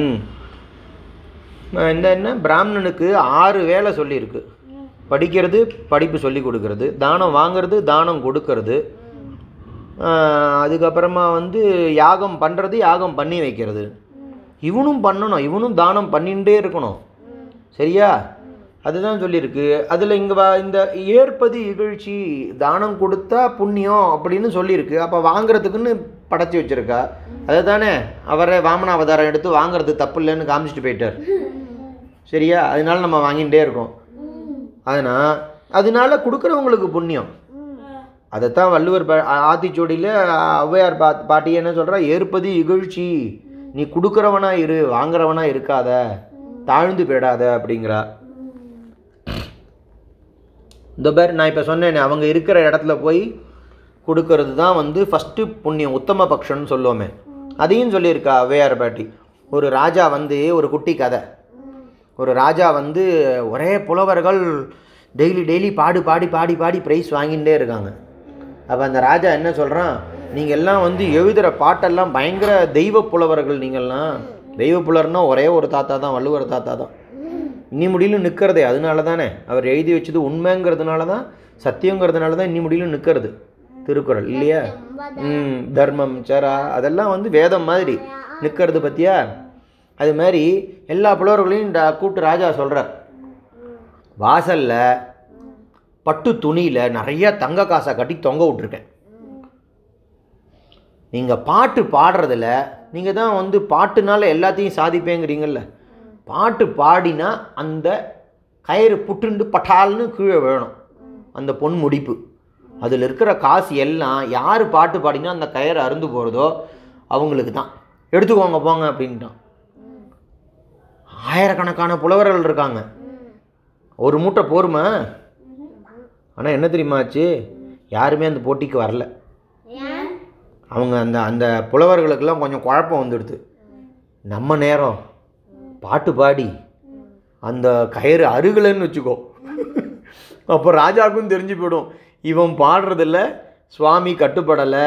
ம். இந்த என்ன? பிராமணனுக்கு ஆறு வேலை சொல்லியிருக்கு. படிக்கிறது படிப்பு சொல்லி கொடுக்கறது தானம் வாங்குறது தானம் கொடுக்கறது. அதுக்கப்புறமா வந்து யாகம் பண்ணுறது யாகம் பண்ணி வைக்கிறது. இவனும் பண்ணணும் இவனும் தானம் பண்ணிகிட்டே இருக்கணும். சரியா? அதுதான் சொல்லியிருக்கு. அதில் இங்கே வா இந்த ஏற்பது இகழ்ச்சி தானம் கொடுத்தா புண்ணியம் அப்படின்னு சொல்லியிருக்கு. அப்போ வாங்குறதுக்குன்னு படைச்சி வச்சுருக்கா. அதுதானே? அவரை வாமன அவதாரம் எடுத்து வாங்குறது தப்பு இல்லைன்னு காமிச்சிட்டு போயிட்டார். சரியா? அதனால நம்ம வாங்கிட்டே இருக்கோம். அதனால் அதனால கொடுக்குறவங்களுக்கு புண்ணியம். அதைத்தான் வள்ளுவர் ஆத்திச்சூடியில் ஔவையார் பா பாட்டி என்ன சொல்கிறா ஏற்பது இகழ்ச்சி. நீ கொடுக்குறவனா இரு வாங்குறவனா இருக்காத. தாழ்ந்து போயிடாத அப்படிங்கிறா. இந்த பேர் நான் இப்போ சொன்னேனே அவங்க இருக்கிற இடத்துல போய் கொடுக்கறது தான் வந்து ஃபஸ்ட்டு புண்ணியம் உத்தம பக்ஷன்னு சொல்லுவோமே. அதையும் சொல்லியிருக்கா ஔவையார் பாட்டி. ஒரு ராஜா வந்து ஒரு குட்டி கதை. ஒரு ராஜா வந்து ஒரே புலவர்கள் டெய்லி டெய்லி பாடு பாடி பாடி பாடி ப்ரைஸ் வாங்கிட்டே இருக்காங்க. அப்போ அந்த ராஜா என்ன சொல்கிறான் நீங்கள் எல்லாம் வந்து எழுதுகிற பாட்டெல்லாம் பயங்கர தெய்வ புலவர்கள் நீங்கள்லாம். தெய்வ புலர்னா ஒரே ஒரு தாத்தா தான் வள்ளுவர் தாத்தா தான். இன்னி முடியலும் நிற்கிறதே அதனால தானே அவர் எழுதி வச்சது உண்மைங்கிறதுனால தான் சத்தியங்கிறதுனால தான் இன்னி முடியலும் நிற்கிறது திருக்குறள் இல்லையா? ம் தர்மம் சரா அதெல்லாம் வந்து வேதம் மாதிரி. நிற்கிறது பற்றியா அது மாதிரி எல்லா புலவர்களையும் கூப்பிட்டு ராஜா சொல்கிறார் வாசலில் பட்டு துணியில் நிறைய தங்க காசை கட்டி தொங்க விட்ருக்கேன் நீங்கள் பாட்டு பாடுறதுல நீங்கள் தான் வந்து பாட்டுனால எல்லாத்தையும் சாதிப்பேங்கிறீங்கல்ல. பாட்டு பாடினா அந்த கயிறு புட்டுண்டு பட்டால்னு கீழே விழணும். அந்த பொன் முடிப்பு. அதில் இருக்கிற காசு எல்லாம் யார் பாட்டு பாடினா அந்த கயிறு அருந்து போகிறதோ அவங்களுக்கு தான். எடுத்துக்கோங்க போங்க அப்படின்ட்டான். ஆயிரக்கணக்கான புலவர்கள் இருக்காங்க. ஒரு மூட்டை போருமா? ஆனால் என்ன தெரியுமா ஆச்சு? யாருமே அந்த போட்டிக்கு வரல. அவங்க அந்த அந்த புலவர்களுக்கெல்லாம் கொஞ்சம் குழப்பம் வந்துடுது. நம்ம நேரம் பாட்டு பாடி அந்த கயிறு அருகலைன்னு வச்சுக்கோ. அப்போ ராஜாவுக்கும் தெரிஞ்சு போயிடும். இவன் பாடுறதில்ல சுவாமி கட்டுப்படலை.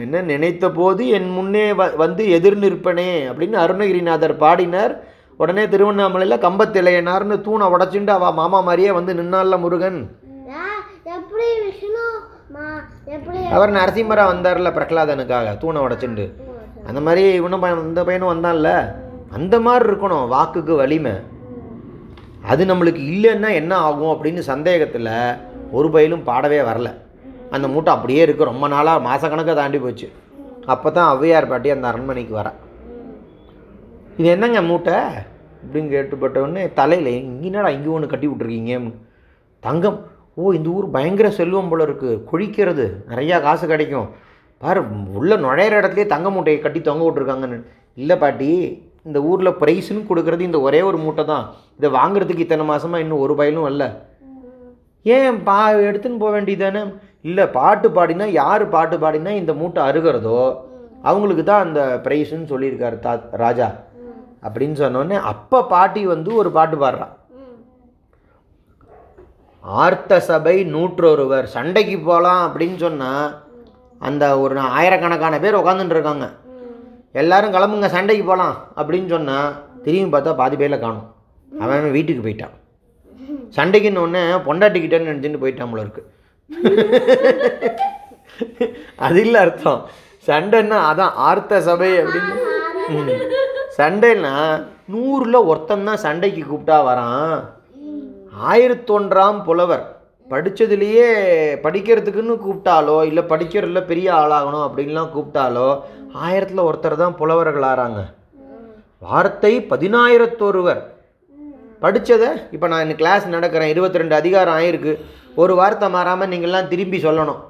என்ன நினைத்த போது என் முன்னே வ வந்து எதிர் நிற்பனே அப்படின்னு அருணகிரிநாதர் பாடினார். உடனே திருவண்ணாமலையில் கம்பத்திலையனார்னு தூணை உடச்சுண்டு அவ மாமா மாதிரியே வந்து நின்னால முருகன். அவர் நரசிம்மரா வந்தார்ல பிரகலாதனுக்காக தூணை உடச்சுண்டு. அந்த மாதிரி இவனும் பையன் இந்த பையனும் வந்தான்ல. அந்த மாதிரி இருக்கணும் வாக்குக்கு வலிமை. அது நம்மளுக்கு இல்லைன்னா என்ன ஆகும் அப்படின்னு சந்தேகத்தில் ஒரு பயிலும் பாடவே வரல. அந்த மூட்டை அப்படியே இருக்குது ரொம்ப நாளாக மாதக்கணக்காக தாண்டி போச்சு. அப்போ தான் ஔவையார் பாட்டி அந்த அரண்மனைக்கு வரா. இது என்னங்க மூட்டை? அப்படின்னு கேட்டுப்பட்ட உடனே தலையில் இங்கேனடா இங்கே ஒன்று கட்டி விட்ருக்கீங்க தங்கம். ஓ இந்த ஊர் பயங்கர செல்வம் போல இருக்குது குழிக்கிறது. நிறையா காசு கிடைக்கும். பாரு உள்ளே நுழையிற இடத்துலேயே தங்க மூட்டையை கட்டி தொங்க விட்ருக்காங்கன்னு இல்லை பாட்டி இந்த ஊரில் ப்ரைஸுன்னு கொடுக்குறது இந்த ஒரே ஒரு மூட்டை தான். இதை வாங்குறதுக்கு இத்தனை மாதமாக இன்னும் ஒரு பயலும் இல்லை ஏன் பா எடுத்துன்னு போக வேண்டியதானே இல்லை பாட்டு பாடினா யார் பாட்டு பாடினா இந்த மூட்டை அருகிறதோ அவங்களுக்கு தான் அந்த ப்ரைஸுன்னு சொல்லியிருக்காரு தா ராஜா. அப்படின்னு சொன்னோடனே அப்போ பாட்டி வந்து ஒரு பாட்டு பாடுறா. ஆர்த்த சபை நூற்றொருவர் சண்டைக்கு போகலாம் அப்படின்னு சொன்னால் அந்த ஒரு ஆயிரக்கணக்கான பேர் உட்காந்துட்டு இருக்காங்க. எல்லாரும் கிளம்புங்க சண்டைக்கு போகலாம் அப்படின்னு சொன்னால் திரும்பி பார்த்தா பாதி பேரில் காணும். அவன் வீட்டுக்கு போயிட்டான். சண்டைக்குன்னு ஒன்று பொண்டாட்டிக்கிட்டேன்னு நினச்சிட்டு போயிட்டான் போல இருக்கு. அது இல்லை அர்த்தம். சண்டைன்னா அதான் ஆர்த்த சபை அப்படின்னு. சண்டைன்னா நூறில் ஒருத்தன் தான் சண்டைக்கு கூப்பிட்டா வரான். ஆயிரத்தொன்றாம் புலவர். படித்ததுலேயே படிக்கிறதுக்குன்னு கூப்பிட்டாலோ இல்லை படிக்கிறதுல பெரிய ஆளாகணும் அப்படின்லாம் கூப்பிட்டாலோ ஆயிரத்தில் ஒருத்தர் தான் புலவர்கள் ஆறாங்க. வார்த்தை பதினாயிரத்தொருவர். படித்ததை இப்போ நான் இந்த கிளாஸ் நடக்கிறேன். இருபத்தி ரெண்டு அதிகாரம் ஆயிருக்கு. ஒரு வார்த்தை மாறாமல் நீங்கள்லாம் திரும்பி சொல்லணும்.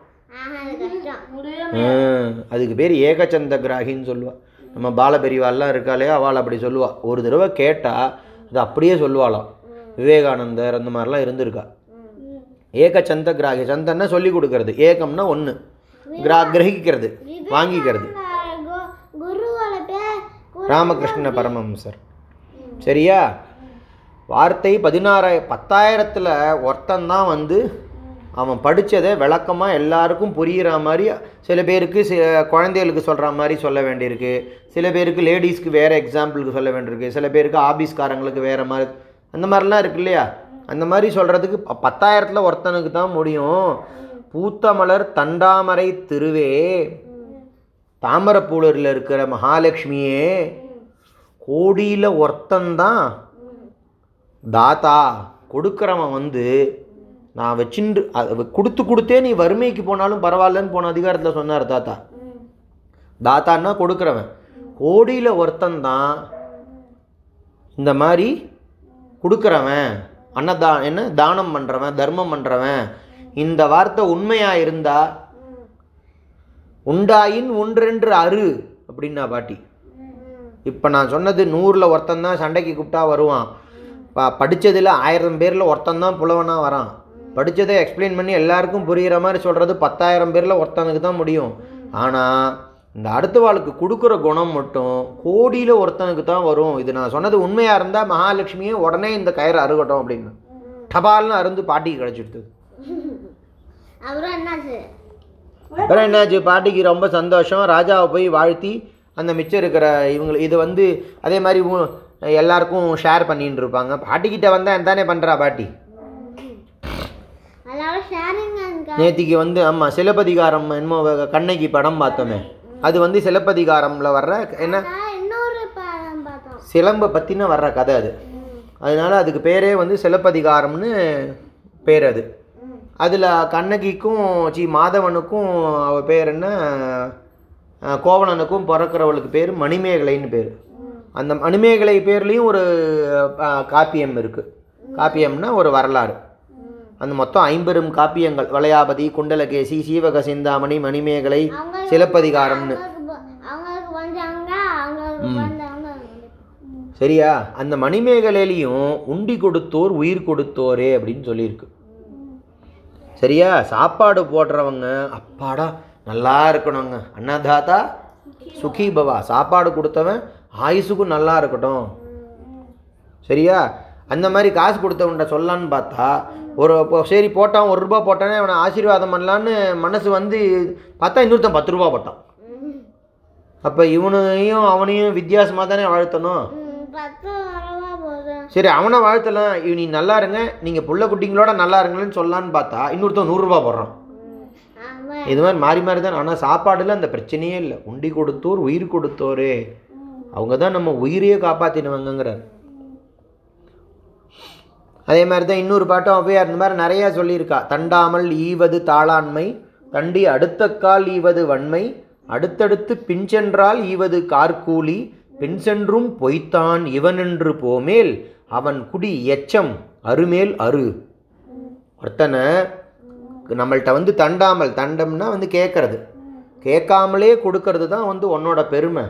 அதுக்கு பேர் ஏகச்சந்த கிராகின்னு சொல்லுவா. நம்ம பாலபெரிவாள்லாம் இருக்காளே அவள் அப்படி சொல்லுவா. ஒரு தடவை கேட்டால் அது அப்படியே சொல்லுவாளாம். விவேகானந்தர் அந்த மாதிரிலாம் இருந்திருக்கா. ஏகச்சந்த கிராகி சந்தன்னா சொல்லி கொடுக்கறது. ஏகம்னா ஒன்று கிரா கிரகிக்கிறது வாங்கிக்கிறது. ராமகிருஷ்ண பரமஹம்சர். சரியா? வார்த்தை பதினாறாய பத்தாயிரத்தில் ஒருத்தன் தான் வந்து அவன் படித்ததை விளக்கமாக எல்லாருக்கும் புரிகிற மாதிரி சில பேருக்கு சில குழந்தைகளுக்கு சொல்கிற மாதிரி சொல்ல வேண்டியிருக்கு. சில பேருக்கு லேடிஸ்க்கு வேறு எக்ஸாம்பிளுக்கு சொல்ல வேண்டியிருக்கு. சில பேருக்கு ஆபீஸ்காரங்களுக்கு வேறு மாதிரி அந்த மாதிரிலாம் இருக்கு இல்லையா? அந்த மாதிரி சொல்கிறதுக்கு பத்தாயிரத்தில் ஒருத்தனுக்கு தான் முடியும். பூத்த மலர் தண்டாமரை திருவே தாமரப்பூலரில் இருக்கிற மகாலட்சுமியே கோடியில் ஒருத்தன்தான் தாத்தா. கொடுக்குறவன் வந்து நான் வச்சுண்டு அது கொடுத்து கொடுத்தே நீ வறுமைக்கு போனாலும் பரவாயில்லன்னு போன அதிகாரத்தில் சொன்னார் தாத்தா. தாத்தான்னா கொடுக்குறவன். கோடியில் ஒருத்தன் தான் இந்த மாதிரி கொடுக்குறவன். அன்னதா என்ன? தானம் பண்ணுறவன் தர்மம் பண்ணுறவன் இந்த வார்த்தை உண்மையாக இருந்தா? உண்டாயின் ஒன்றென்று அரு அப்படின்னா பாட்டி. இப்போ நான் சொன்னது நூறில் ஒருத்தன் தான் சண்டைக்கு கூப்பிட்டா வருவான். படித்ததில் ஆயிரம் பேரில் ஒருத்தன் தான் புலவனாக வரான். படித்ததை எக்ஸ்பிளைன் பண்ணி எல்லாருக்கும் புரிகிற மாதிரி சொல்கிறது பத்தாயிரம் பேரில் ஒருத்தனுக்கு தான் முடியும். ஆனால் இந்த அடுத்த வாழ்க்கு கொடுக்குற குணம் மட்டும் கோடியில் ஒருத்தனுக்கு தான் வரும். இது நான் சொன்னது உண்மையாக இருந்தால் மகாலட்சுமியே உடனே இந்த கயிறை அறுகட்டும் அப்படின்னு. டபால்னு அருந்து பாட்டிக்கு கிடச்சிடுது அப்புறம் என்னாச்சு? பாட்டிக்கு ரொம்ப சந்தோஷம். ராஜாவை போய் வாழ்த்தி அந்த மிச்சம் இருக்கிற இவங்க இது வந்து அதே மாதிரி எல்லாருக்கும் ஷேர் பண்ணிட்டு இருப்பாங்க. பாட்டிக்கிட்ட வந்தால் தானே பண்ணுறா பாட்டி? நேத்திக்கு வந்து ஆமாம் சிலப்பதிகாரம் என்னமோ கண்ணகி படம் பார்த்தோமே. அது வந்து சிலப்பதிகாரம்ல வர்ற என்ன? சிலம்பை பற்றின வர்ற கதை அது. அதனால அதுக்கு பேரே வந்து சிலப்பதிகாரம்னு பேர் அது. அதில் கண்ணகிக்கும் சி மாதவனுக்கும் அவ பேர் என்ன? கோவலனுக்கும் பிறக்கிறவளுக்கு பேர் மணிமேகலைன்னு பேர். அந்த மணிமேகலை பேர்லேயும் ஒரு காப்பியம் இருக்குது காப்பியம்னா ஒரு வரலாறு. அந்த மொத்தம் ஐம்பெரும் காப்பியங்கள். வளையாபதி குண்டலகேசி சீவக சிந்தாமணி மணிமேகலை சிலப்பதிகாரம்னு. சரியா? அந்த மணிமேகலையிலையும் உண்டி கொடுத்தோர் உயிர் கொடுத்தோரே அப்படின்னு சொல்லியிருக்கு. சரியா? சாப்பாடு போடுறவங்க அப்பாடா நல்லா இருக்கணுங்க. அன்னதாதா சுகி பவா சாப்பாடு கொடுத்தவன் ஆயுசுக்கும் நல்லா இருக்கட்டும். சரியா? அந்த மாதிரி காசு கொடுத்தவன்கிட்ட சொல்லலான்னு பார்த்தா ஒரு இப்போ சரி போட்டான் ஒரு ரூபா போட்டானே அவனை ஆசீர்வாதம் பண்ணலான்னு மனசு வந்து பார்த்தா இன்னொருத்தன் பத்து ரூபா போட்டான். அப்போ இவனையும் அவனையும் வித்தியாசமாக தானே வாழ்த்தணும்? சரி அவனை வாழ்த்தலாம். இவனி நீ நல்லா இருங்க. நீங்கள் புள்ள குட்டிங்களோட நல்லா இருங்களேன்னு சொல்லலான்னு பார்த்தா இன்னொருத்தன் நூறுரூபா போடுறான். இது மாதிரி மாறி மாறி தான். ஆனால் சாப்பாடில் அந்த பிரச்சனையே இல்லை. உண்டி கொடுத்தோர் உயிர் கொடுத்தோர். அவங்க தான் நம்ம உயிரையே காப்பாற்றினவங்கிறார் அதே மாதிரி தான் இன்னொரு பாட்டும் ஔவையார் இந்த மாதிரி நிறையா சொல்லியிருக்கா. தண்டாமல் ஈவது தாளாண்மை தண்டி அடுத்த கால் ஈவது வன்மை அடுத்தடுத்து பின் சென்றால் ஈவது கார்கூலி பின் சென்றும் பொய்த்தான் இவனென்று போமேல் அவன் குடி எச்சம் அருமேல் அரு. ஒருத்தனை நம்மள்கிட்ட வந்து தண்டாமல் தண்டம்னா வந்து கேட்கறது. கேட்காமலே கொடுக்கறது தான் வந்து உன்னோட பெருமை.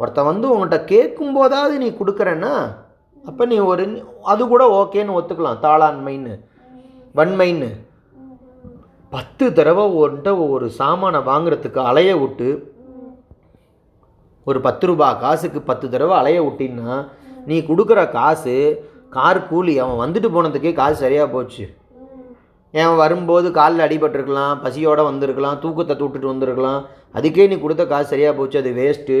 ஒருத்தன் வந்து உன்கிட்ட கேட்கும் போதாவது நீ கொடுக்குறேன்னா அப்போ நீ ஒரு அது கூட ஓகேன்னு ஒத்துக்கலாம் தாளாண்மைன்னு வன்மைன்னு. பத்து தடவை ஒன்ட்ட ஒரு சாமானை வாங்குறதுக்கு அலைய விட்டு ஒரு பத்து ரூபா காசுக்கு பத்து தடவை அலைய விட்டின்னா நீ கொடுக்குற காசு கார் கூலி அவன் வந்துட்டு போனதுக்கே காசு சரியாக போச்சு. ஏன் வரும்போது காலில் அடிபட்டிருக்கலாம் பசியோடு வந்திருக்கலாம் தூக்கத்தை தூட்டுட்டு வந்திருக்கலாம் அதுக்கே நீ கொடுத்த காசு சரியாக போச்சு அது வேஸ்ட்டு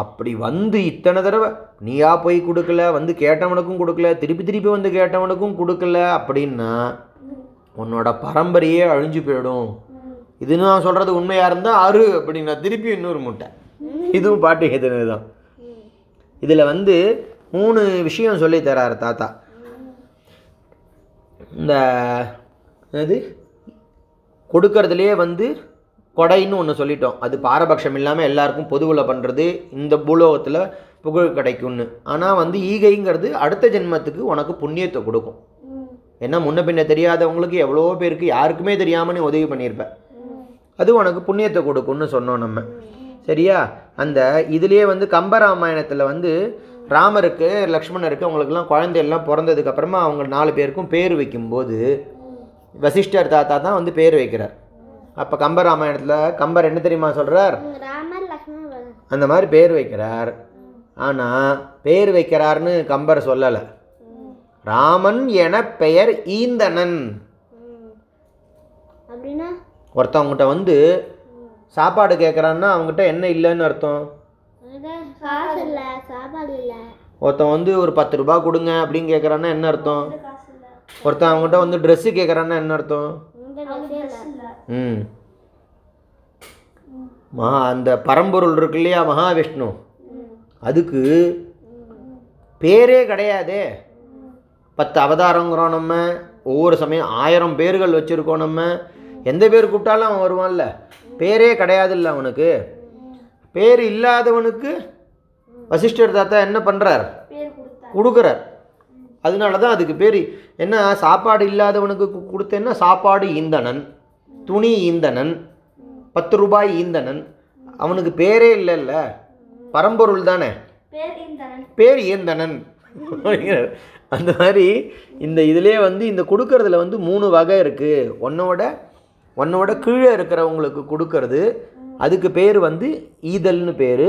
அப்படி வந்து இத்தனை தடவை நீயா போய் கொடுக்கல வந்து கேட்டவனுக்கும் கொடுக்கல திருப்பி திருப்பி வந்து கேட்டவனுக்கும் கொடுக்கல அப்படின்னா உன்னோட பரம்பரையே அழிஞ்சு போயிடும். இது நான் சொல்கிறது உண்மையாக இருந்தால் அரு அப்படின்னா திருப்பி இன்னொரு முட்டை. இதுவும் பாட்டு எதுனது தான் இதில் வந்து மூணு விஷயம் சொல்லி தராரு தாத்தா. இந்த இது கொடுக்கறதுலேயே வந்து கொடைன்னு ஒன்று சொல்லிட்டோம். அது பாரபட்சம் இல்லாமல் எல்லாருக்கும் பொதுவில் பண்ணுறது இந்த பூலோகத்தில் புகழ் கிடைக்கும்னு. ஆனால் வந்து ஈகைங்கிறது அடுத்த ஜென்மத்துக்கு உனக்கு புண்ணியத்தை கொடுக்கும். ஏன்னா முன்ன பின்ன தெரியாதவங்களுக்கு எவ்வளோ பேருக்கு யாருக்குமே தெரியாமல் நீ உதவி பண்ணியிருப்ப. அது உனக்கு புண்ணியத்தை கொடுக்கும்னு சொன்னோம் நம்ம. சரியா? அந்த இதுலேயே வந்து கம்பராமாயணத்தில் வந்து ராமருக்கு லக்ஷ்மணருக்கு அவங்களுக்குலாம் குழந்தையெல்லாம் பிறந்ததுக்கப்புறமா அவங்க நாலு பேருக்கும் பேர் வைக்கும்போது வசிஷ்டர் தாத்தா தான் வந்து பேர் வைக்கிறார். அப்போ கம்பராமாயணத்தில் கம்பர் என்ன தெரியுமா சொல்கிறார் அந்த மாதிரி பேர் வைக்கிறார். ஆனால் பேர் வைக்கிறார்னு கம்பர் சொல்லலை. ராமன் என பெயர் ஈந்தனன். ஒருத்தவங்ககிட்ட வந்து சாப்பாடு கேட்குறான்னா அவங்ககிட்ட என்ன இல்லைன்னு அர்த்தம்? ஒருத்தன் வந்து ஒரு பத்து ரூபா கொடுங்க அப்படின்னு கேட்குறான்னா என்ன அர்த்தம்? ஒருத்தன் அவங்ககிட்ட வந்து ட்ரெஸ்ஸு கேட்குறான்னா என்ன அர்த்தம்? ம். மகா அந்த பரம்பொருள் இருக்கு இல்லையா மகாவிஷ்ணு? அதுக்கு பேரே கிடையாதே. பத்து அவதாரங்கிறோம் நம்ம. ஒவ்வொரு சமயம் ஆயிரம் பேர்கள் வச்சுருக்கோம் நம்ம. எந்த பேர் கூப்பிட்டாலும் அவன் வருவான்ல. பேரே கிடையாதுல்ல அவனுக்கு. பேர் இல்லாதவனுக்கு வசிஷ்டர் தாத்தா என்ன பண்ணுறார் கொடுக்குறார். அதனால தான் அதுக்கு பேர் என்ன? சாப்பாடு இல்லாதவனுக்கு கொடுத்தேன்னா சாப்பாடு ஈந்தனன் துணி ஈந்தனன் பத்து ரூபாய் ஈந்தனன் அவனுக்கு பேரே இல்லைல்ல. பரம்பொருள் தானே? பேர் அப்படிங்கிறார். [laughs] அந்த மாதிரி இந்த இதிலே வந்து இந்த கொடுக்கறதுல வந்து மூணு வகை இருக்குது உன்னோட உன்னோட கீழே இருக்கிறவங்களுக்கு கொடுக்கறது. அதுக்கு பேர் வந்து ஈதல்னு பேர்.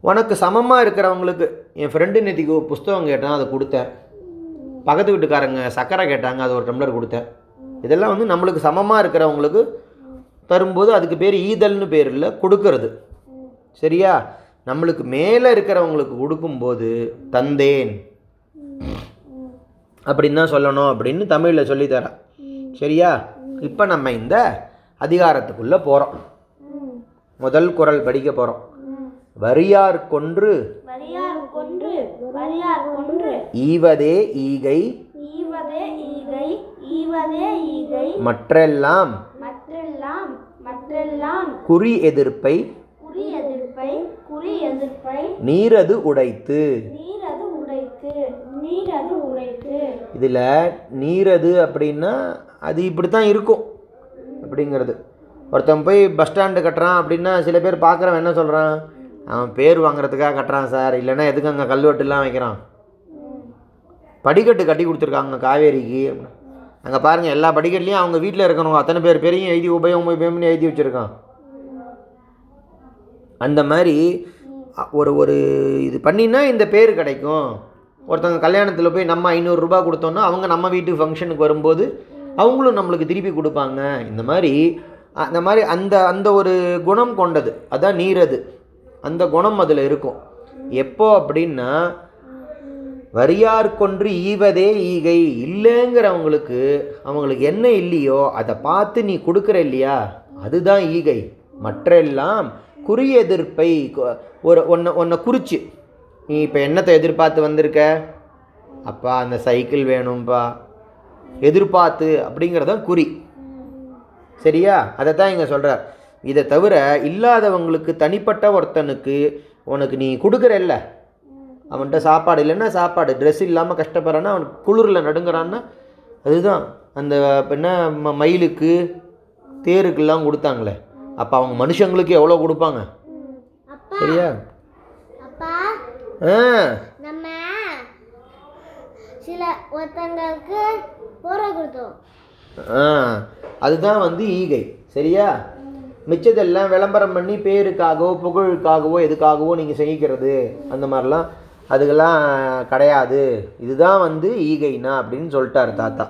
உனக்கு சமமாக இருக்கிறவங்களுக்கு என் ஃப்ரெண்டு நேற்றுக்கு புஸ்தகம் கேட்டான் அதை கொடுத்தேன். பக்கத்து வீட்டுக்காரங்க சக்கரை கேட்டாங்க அது ஒரு டம்ளர் கொடுத்தேன். இதெல்லாம் வந்து நம்மளுக்கு சமமாக இருக்கிறவங்களுக்கு தரும்போது அதுக்கு பேர் ஈதல்னு பேர் இல்லை கொடுக்கறது. சரியா? நம்மளுக்கு மேலே இருக்கிறவங்களுக்கு கொடுக்கும்போது தந்தேன். அப்படின்னு தான் சொல்லணும் அப்படின்னு தமிழில் சொல்லித்தரேன். சரியா? இப்போ நம்ம இந்த அதிகாரத்துக்குள்ளே போகிறோம் முதல் குரல் படிக்க போகிறோம் வரியார் கொன்று வரியார் கொன்று வரியார் கொன்று. ஈவதே ஈகை ஈவதே ஈகை ஈவதே ஈகை. மற்றெல்லாம் மற்றெல்லாம் மற்றெல்லாம். குறி எதிர்ப்பை குறி எதிர்ப்பை குறி எதிர்ப்பை. நீரது உடைத்து. நீரது உடைத்து நீரது உடைத்து. இதில் நீரது அப்படின்னா அது இப்படி தான் இருக்கும் அப்படிங்கிறது. ஒருத்தன் போய் பஸ் ஸ்டாண்டு கட்டுறான் அப்படின்னா சில பேர் பார்க்குறவன் என்ன சொல்கிறான்? அவன் பேர் வாங்குறதுக்காக கட்டுறான் சார். இல்லைன்னா எதுக்கு அங்கே கல்வெட்டுலாம் வைக்கிறான்? படிக்கட்டு கட்டி கொடுத்துருக்காங்க காவேரிக்கு. அங்கே பாருங்கள் எல்லா படிக்கட்டுலேயும் அவங்க வீட்டில் இருக்கணும். அத்தனை பேர் பேரையும் எழுதி உபயோகம் உபயோகம்னு எழுதி வச்சுருக்கான். அந்த மாதிரி ஒரு ஒரு இது பண்ணினா இந்த பேர் கிடைக்கும். ஒருத்தவங்க கல்யாணத்தில் போய் நம்ம ஐநூறுரூபா கொடுத்தோன்னா அவங்க நம்ம வீட்டு ஃபங்க்ஷனுக்கு வரும்போது அவங்களும் நம்மளுக்கு திருப்பி கொடுப்பாங்க. இந்த மாதிரி அந்த மாதிரி அந்த அந்த ஒரு குணம் கொண்டது. அதான் நீரது அந்த குணம் அதில் இருக்கும். எப்போ அப்படின்னா வரியார் கொன்று ஈவதே ஈகை இல்லைங்கிறவங்களுக்கு அவங்களுக்கு என்ன இல்லையோ அதை பார்த்து நீ கொடுக்குற இல்லையா? அதுதான் ஈகை. மற்றெல்லாம் குறி எதிர்ப்பை ஒரு ஒன்றை ஒன்றை குறிச்சு. நீ இப்போ என்னத்தை எதிர்பார்த்து வந்திருக்க? அப்பா அந்த சைக்கிள் வேணும்பா. எதிர்பார்த்து அப்படிங்கிறதான் குறி. சரியா? அதை தான் இங்கே சொல்கிறார் இதை தவிர இல்லாதவங்களுக்கு தனிப்பட்ட ஒருத்தனுக்கு உனக்கு நீ கொடுக்குறல்ல. அவன்கிட்ட சாப்பாடு இல்லைன்னா சாப்பாடு. ட்ரெஸ் இல்லாமல் கஷ்டப்படுறான்னா அவன் குளிரில் நடுங்குறான்னா அதுதான். அந்த என்ன மயிலுக்கு தேருக்கெல்லாம் கொடுத்தாங்களே. அப்போ அவங்க மனுஷங்களுக்கு எவ்வளோ கொடுப்பாங்க? சரியா? ஆ. நம்ம சில ஒருத்தங்களுக்கு போற கொடுத்தோம். ஆ. அதுதான் வந்து ஈகை. சரியா? மிச்சதெல்லாம் விளம்பரம் பண்ணி பேருக்காகவோ புகழுக்காகவோ எதுக்காகவோ நீங்கள் செய்கிறது. அந்த மாதிரிலாம் அதுக்கெல்லாம் கிடையாது. இதுதான் வந்து ஈகைனா அப்படின்னு சொல்லிட்டாரு தாத்தா.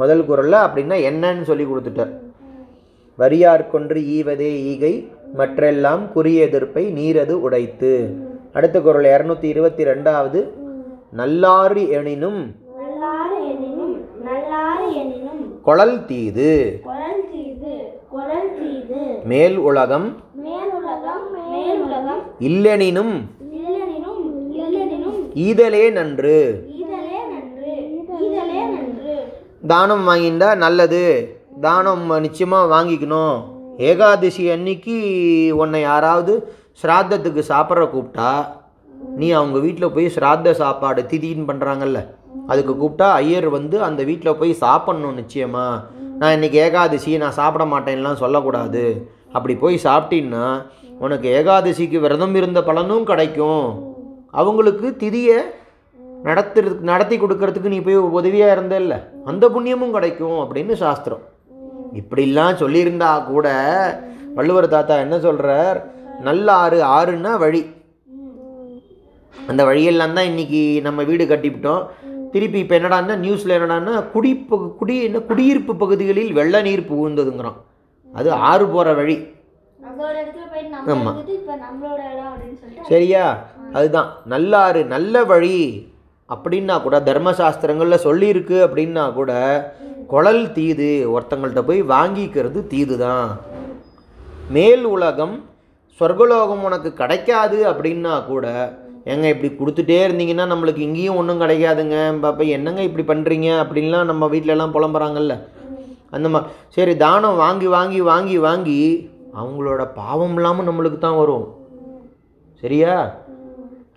முதல் குரலில் அப்படின்னா என்னன்னு சொல்லி கொடுத்துட்டார். வரியார் கொன்று ஈவதே ஈகை மற்றெல்லாம் குறி எதிர்ப்பை நீரது உடைத்து. அடுத்த குரல் இரநூத்தி இருபத்தி ரெண்டாவது நல்லாறு எனினும் கொளல் தீது குரல் தீது குரல் தீது மேல் உலகம் இல்லெனினும் ஈதலே நன்று. தானம் வாங்கிண்டா நல்லது. தானம் நிச்சயமாக வாங்கிக்கணும். ஏகாதசி அன்னைக்கு உன்னை யாராவது ஸ்ராத்தத்துக்கு சாப்பிட்ற கூப்பிட்டா நீ அவங்க வீட்டில் போய் ஸ்ராத்த சாப்பாடு திதின்னு பண்ணுறாங்கல்ல அதுக்கு கூப்பிட்டா ஐயர் வந்து அந்த வீட்டில் போய் சாப்பிட்ணும் நிச்சயமாக நான் இன்னைக்கு ஏகாதசி நான் சாப்பிட மாட்டேன்லாம் சொல்லக்கூடாது. அப்படி போய் சாப்பிட்டீன்னா உனக்கு ஏகாதசிக்கு விரதம் இருந்த பலனும் கிடைக்கும். அவங்களுக்கு திதியை நடத்துறதுக்கு நடத்தி கொடுக்கறதுக்கு நீ போய் உதவியாக இருந்தல்ல. அந்த புண்ணியமும் கிடைக்கும் அப்படின்னு சாஸ்திரம். இப்படிலாம் சொல்லியிருந்தா கூட வள்ளுவர் தாத்தா என்ன சொல்கிறார் நல்ல ஆறு ஆறுன்னா வழி. அந்த வழியெல்லாம் தான் இன்றைக்கி நம்ம வீடு கட்டிவிட்டோம். திருப்பி இப்போ என்னடான்னா நியூஸில் என்னடான்னா குடி பகு- குடி என்ன குடியிருப்பு பகுதிகளில் வெள்ள நீர் புகுந்ததுங்கிறான். அது ஆறு போகிற வழி. அதோட இடத்துல போய் நம்ம ஆமா. இருந்துட்டு இப்ப நம்மளோட இடம் அப்படின்னு சொல்லிட்டு சரியா? அதுதான். நல்லாறு நல்ல வழி. அப்படின்னா கூட தர்மசாஸ்திரங்களில் சொல்லியிருக்கு அப்படின்னா கூட குழல் தீது ஒருத்தங்கள்ட்ட போய் வாங்கிக்கிறது தீது தான் மேல் உலகம் சொர்க்கலோகம் உனக்கு கிடைக்காது அப்படின்னா கூட ஏங்க இப்படி கொடுத்துட்டே இருந்தீங்கன்னா நம்மளுக்கு இங்கேயும் ஒன்றும் கிடைக்காதுங்க. பாப்பா என்னங்க இப்படி பண்ணுறீங்க அப்படின்லாம் நம்ம வீட்டிலலாம் புலம்புறாங்கல்ல. அந்த மா சரி தானம் வாங்கி வாங்கி வாங்கி வாங்கி அவங்களோட பாவம் இல்லாமல் நம்மளுக்கு தான் வரும். சரியா?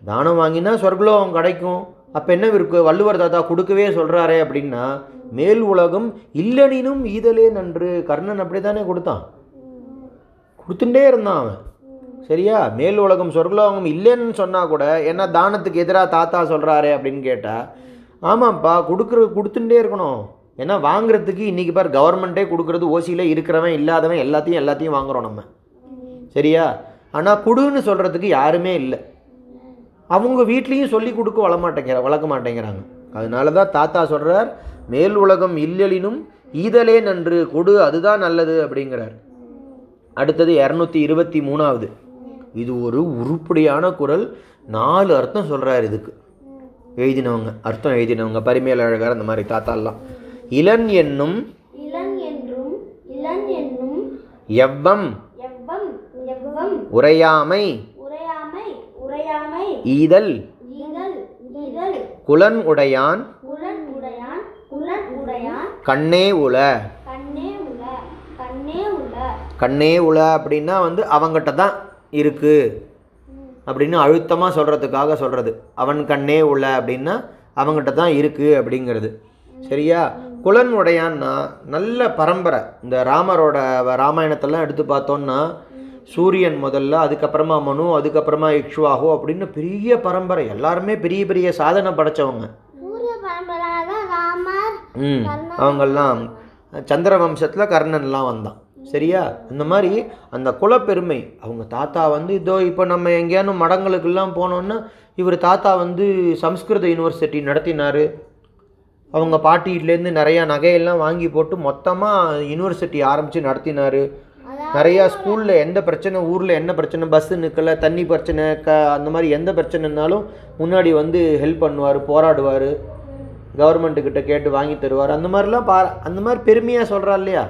தானம் வாங்கினா சொர்க்கலோகம் கிடைக்கும். அப்போ என்ன இருக்கு? வள்ளுவர் தாத்தா கொடுக்கவே சொல்கிறாரே அப்படின்னா மேல் உலகம் இல்லனினும் ஈதலே நன்று. கர்ணன் அப்படி தானே கொடுத்தான். கொடுத்துட்டே இருந்தான் அவன். சரியா? மேல் உலகம் சொர்க்கலோகம் இல்லைன்னு சொன்னால் கூட என்ன தானத்துக்கு எதிராக தாத்தா சொல்கிறாரே அப்படின்னு கேட்டால் ஆமாம்ப்பா கொடுக்குறது கொடுத்துட்டே இருக்கணும். ஏன்னா வாங்குறதுக்கு இன்றைக்கி பார் கவர்மெண்ட்டே கொடுக்குறது ஓசியில் இருக்கிறவன் இல்லாதவன் எல்லாத்தையும் எல்லாத்தையும் வாங்குறோம் நம்ம. சரியா? ஆனால் கொடுன்னு சொல்கிறதுக்கு யாருமே இல்லை. அவங்க வீட்லேயும் சொல்லி கொடுக்க வளமாட்டேங்கிற வளர்க்க மாட்டேங்கிறாங்க. அதனால தான் தாத்தா சொல்கிறார் மேல் உலகம் இல்லலினும் ஈதலே நன்று கொடு அதுதான் நல்லது அப்படிங்கிறார். அடுத்தது இரநூத்தி இருபத்தி மூணாவது. இது ஒரு உருப்படியான குரல். நாலு அர்த்தம் சொல்கிறார் இதுக்கு. எழுதினவங்க அர்த்தம் எழுதினவங்க பரிமேல் அழகர் அந்த மாதிரி தாத்தாலாம். இளன் என்னும் எவ்வம் உரையாமை ஈதல் குலன் உடையான் கண்ணே உல கண்ணே உல அப்படின்னா வந்து அவங்கிட்ட தான் இருக்கு. அப்படின்னு அழுத்தமாக சொல்கிறதுக்காக சொல்கிறது அவன் கண்ணே உல அப்படின்னா அவங்கிட்ட தான் இருக்கு அப்படிங்கிறது. சரியா? குலன் உடையான்னா நல்ல பரம்பரை. இந்த ராமரோட ராமாயணத்தெல்லாம் எடுத்து பார்த்தோன்னா சூரியன் முதல்ல அதுக்கப்புறமா மனு அதுக்கப்புறமா இக்ஷ்வாகு அப்படின்னு பெரிய பரம்பரை. எல்லாருமே பெரிய பெரிய சாதனை படைச்சவங்க. ம் அவங்கெல்லாம் சந்திர வம்சத்தில் கர்ணன்லாம் வந்தான். சரியா? இந்த மாதிரி அந்த குலப்பெருமை. அவங்க தாத்தா வந்து இதோ இப்போ நம்ம எங்கேயானும் மடங்களுக்கெல்லாம் போனோன்னா இவர் தாத்தா வந்து சம்ஸ்கிருத யூனிவர்சிட்டி நடத்தினார். அவங்க பாட்டியிலேருந்து நிறையா நகையெல்லாம் வாங்கி போட்டு மொத்தமாக யூனிவர்சிட்டி ஆரம்பித்து நடத்தினார். நிறையா ஸ்கூலில் எந்த பிரச்சனை ஊரில் என்ன பிரச்சனை பஸ்ஸு நிற்கல தண்ணி பிரச்சனை க அந்த மாதிரி எந்த பிரச்சனைனாலும் முன்னாடி வந்து ஹெல்ப் பண்ணுவார் போராடுவார். கவர்மெண்ட்டுக்கிட்ட கேட்டு வாங்கி தருவார். அந்த மாதிரிலாம் பா அந்த மாதிரி பெருமையாக சொல்கிறா இல்லையா?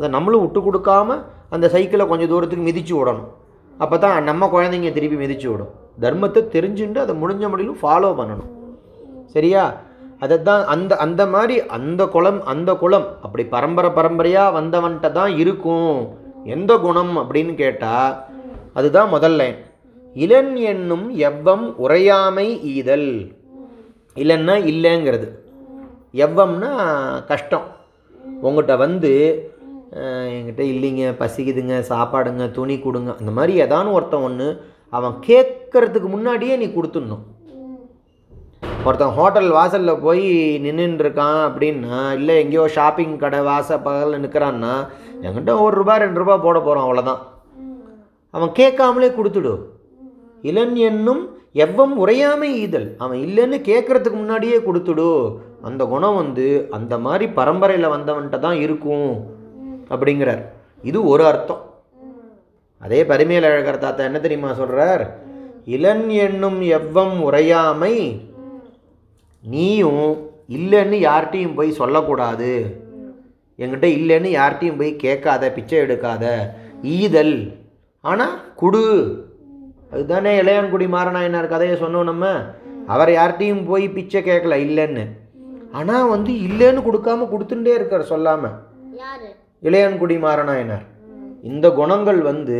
அதை நம்மளும் விட்டு கொடுக்காம அந்த சைக்கிளை கொஞ்சம் தூரத்துக்கு மிதித்து விடணும். அப்போ தான் நம்ம குழந்தைங்க திருப்பி மிதித்து விடும். தர்மத்தை தெரிஞ்சுட்டு அதை முடிஞ்ச முடியலும் ஃபாலோ பண்ணணும். சரியா? அதை தான் அந்த அந்த மாதிரி அந்த குளம் அந்த குளம் அப்படி பரம்பரை பரம்பரையாக வந்தவன்கிட்ட தான் இருக்கும். எந்த குணம் அப்படின்னு கேட்டால் அதுதான் முதல் லைன் இளன் என்னும் எவ்வம் உரையாமை ஈதல். இல்லைன்னா இல்லைங்கிறது. எவ்வம்னா கஷ்டம். உங்கள்கிட்ட வந்து என்கிட்ட இல்லைங்க பசிக்குதுங்க சாப்பாடுங்க துணி கொடுங்க. அந்த மாதிரி ஏதானு ஒருத்தன் ஒன்று அவன் கேட்கறதுக்கு முன்னாடியே நீ கொடுத்துடணும். ஒருத்தன் ஹோட்டல் வாசலில் போய் நின்றுருக்கான் அப்படின்னா இல்லை எங்கேயோ ஷாப்பிங் கடை வாச பகலில் நிற்கிறான்னா என்கிட்ட ஒரு ரூபா ரெண்டு ரூபா போட போகிறான் அவ்வளோதான் அவன் கேட்காமலே கொடுத்துடு. இளன் என்னும் எவ்வம் உரையாமை ஈதல். அவன் இல்லைன்னு கேட்குறதுக்கு முன்னாடியே கொடுத்துடு. அந்த குணம் வந்து அந்த மாதிரி பரம்பரையில் வந்தவன்கிட்ட தான் இருக்கும். அப்படிங்கிறார். இது ஒரு அர்த்தம். அதே பரிமையில் அழகர் தாத்தா என்ன தெரியுமா சொல்கிறார் இளன் என்னும் எவ்வம் உரையாமை நீயும் இல்லைன்னு யார்கிட்டையும் போய் சொல்லக்கூடாது. என்கிட்ட இல்லைன்னு யார்கிட்டையும் போய் கேட்காத பிச்சை எடுக்காத. ஈதல். ஆனால் குடு. அதுதானே இளையான்குடி மாறனாயினார் கதையை சொன்னோம் நம்ம. அவர் யார்கிட்டையும் போய் பிச்சை கேட்கல இல்லைன்னு. ஆனால் வந்து இல்லைன்னு கொடுக்காம கொடுத்துட்டே இருக்கார் சொல்லாமல் இளையன்குடி மாறனாயனார் இந்த குணங்கள் வந்து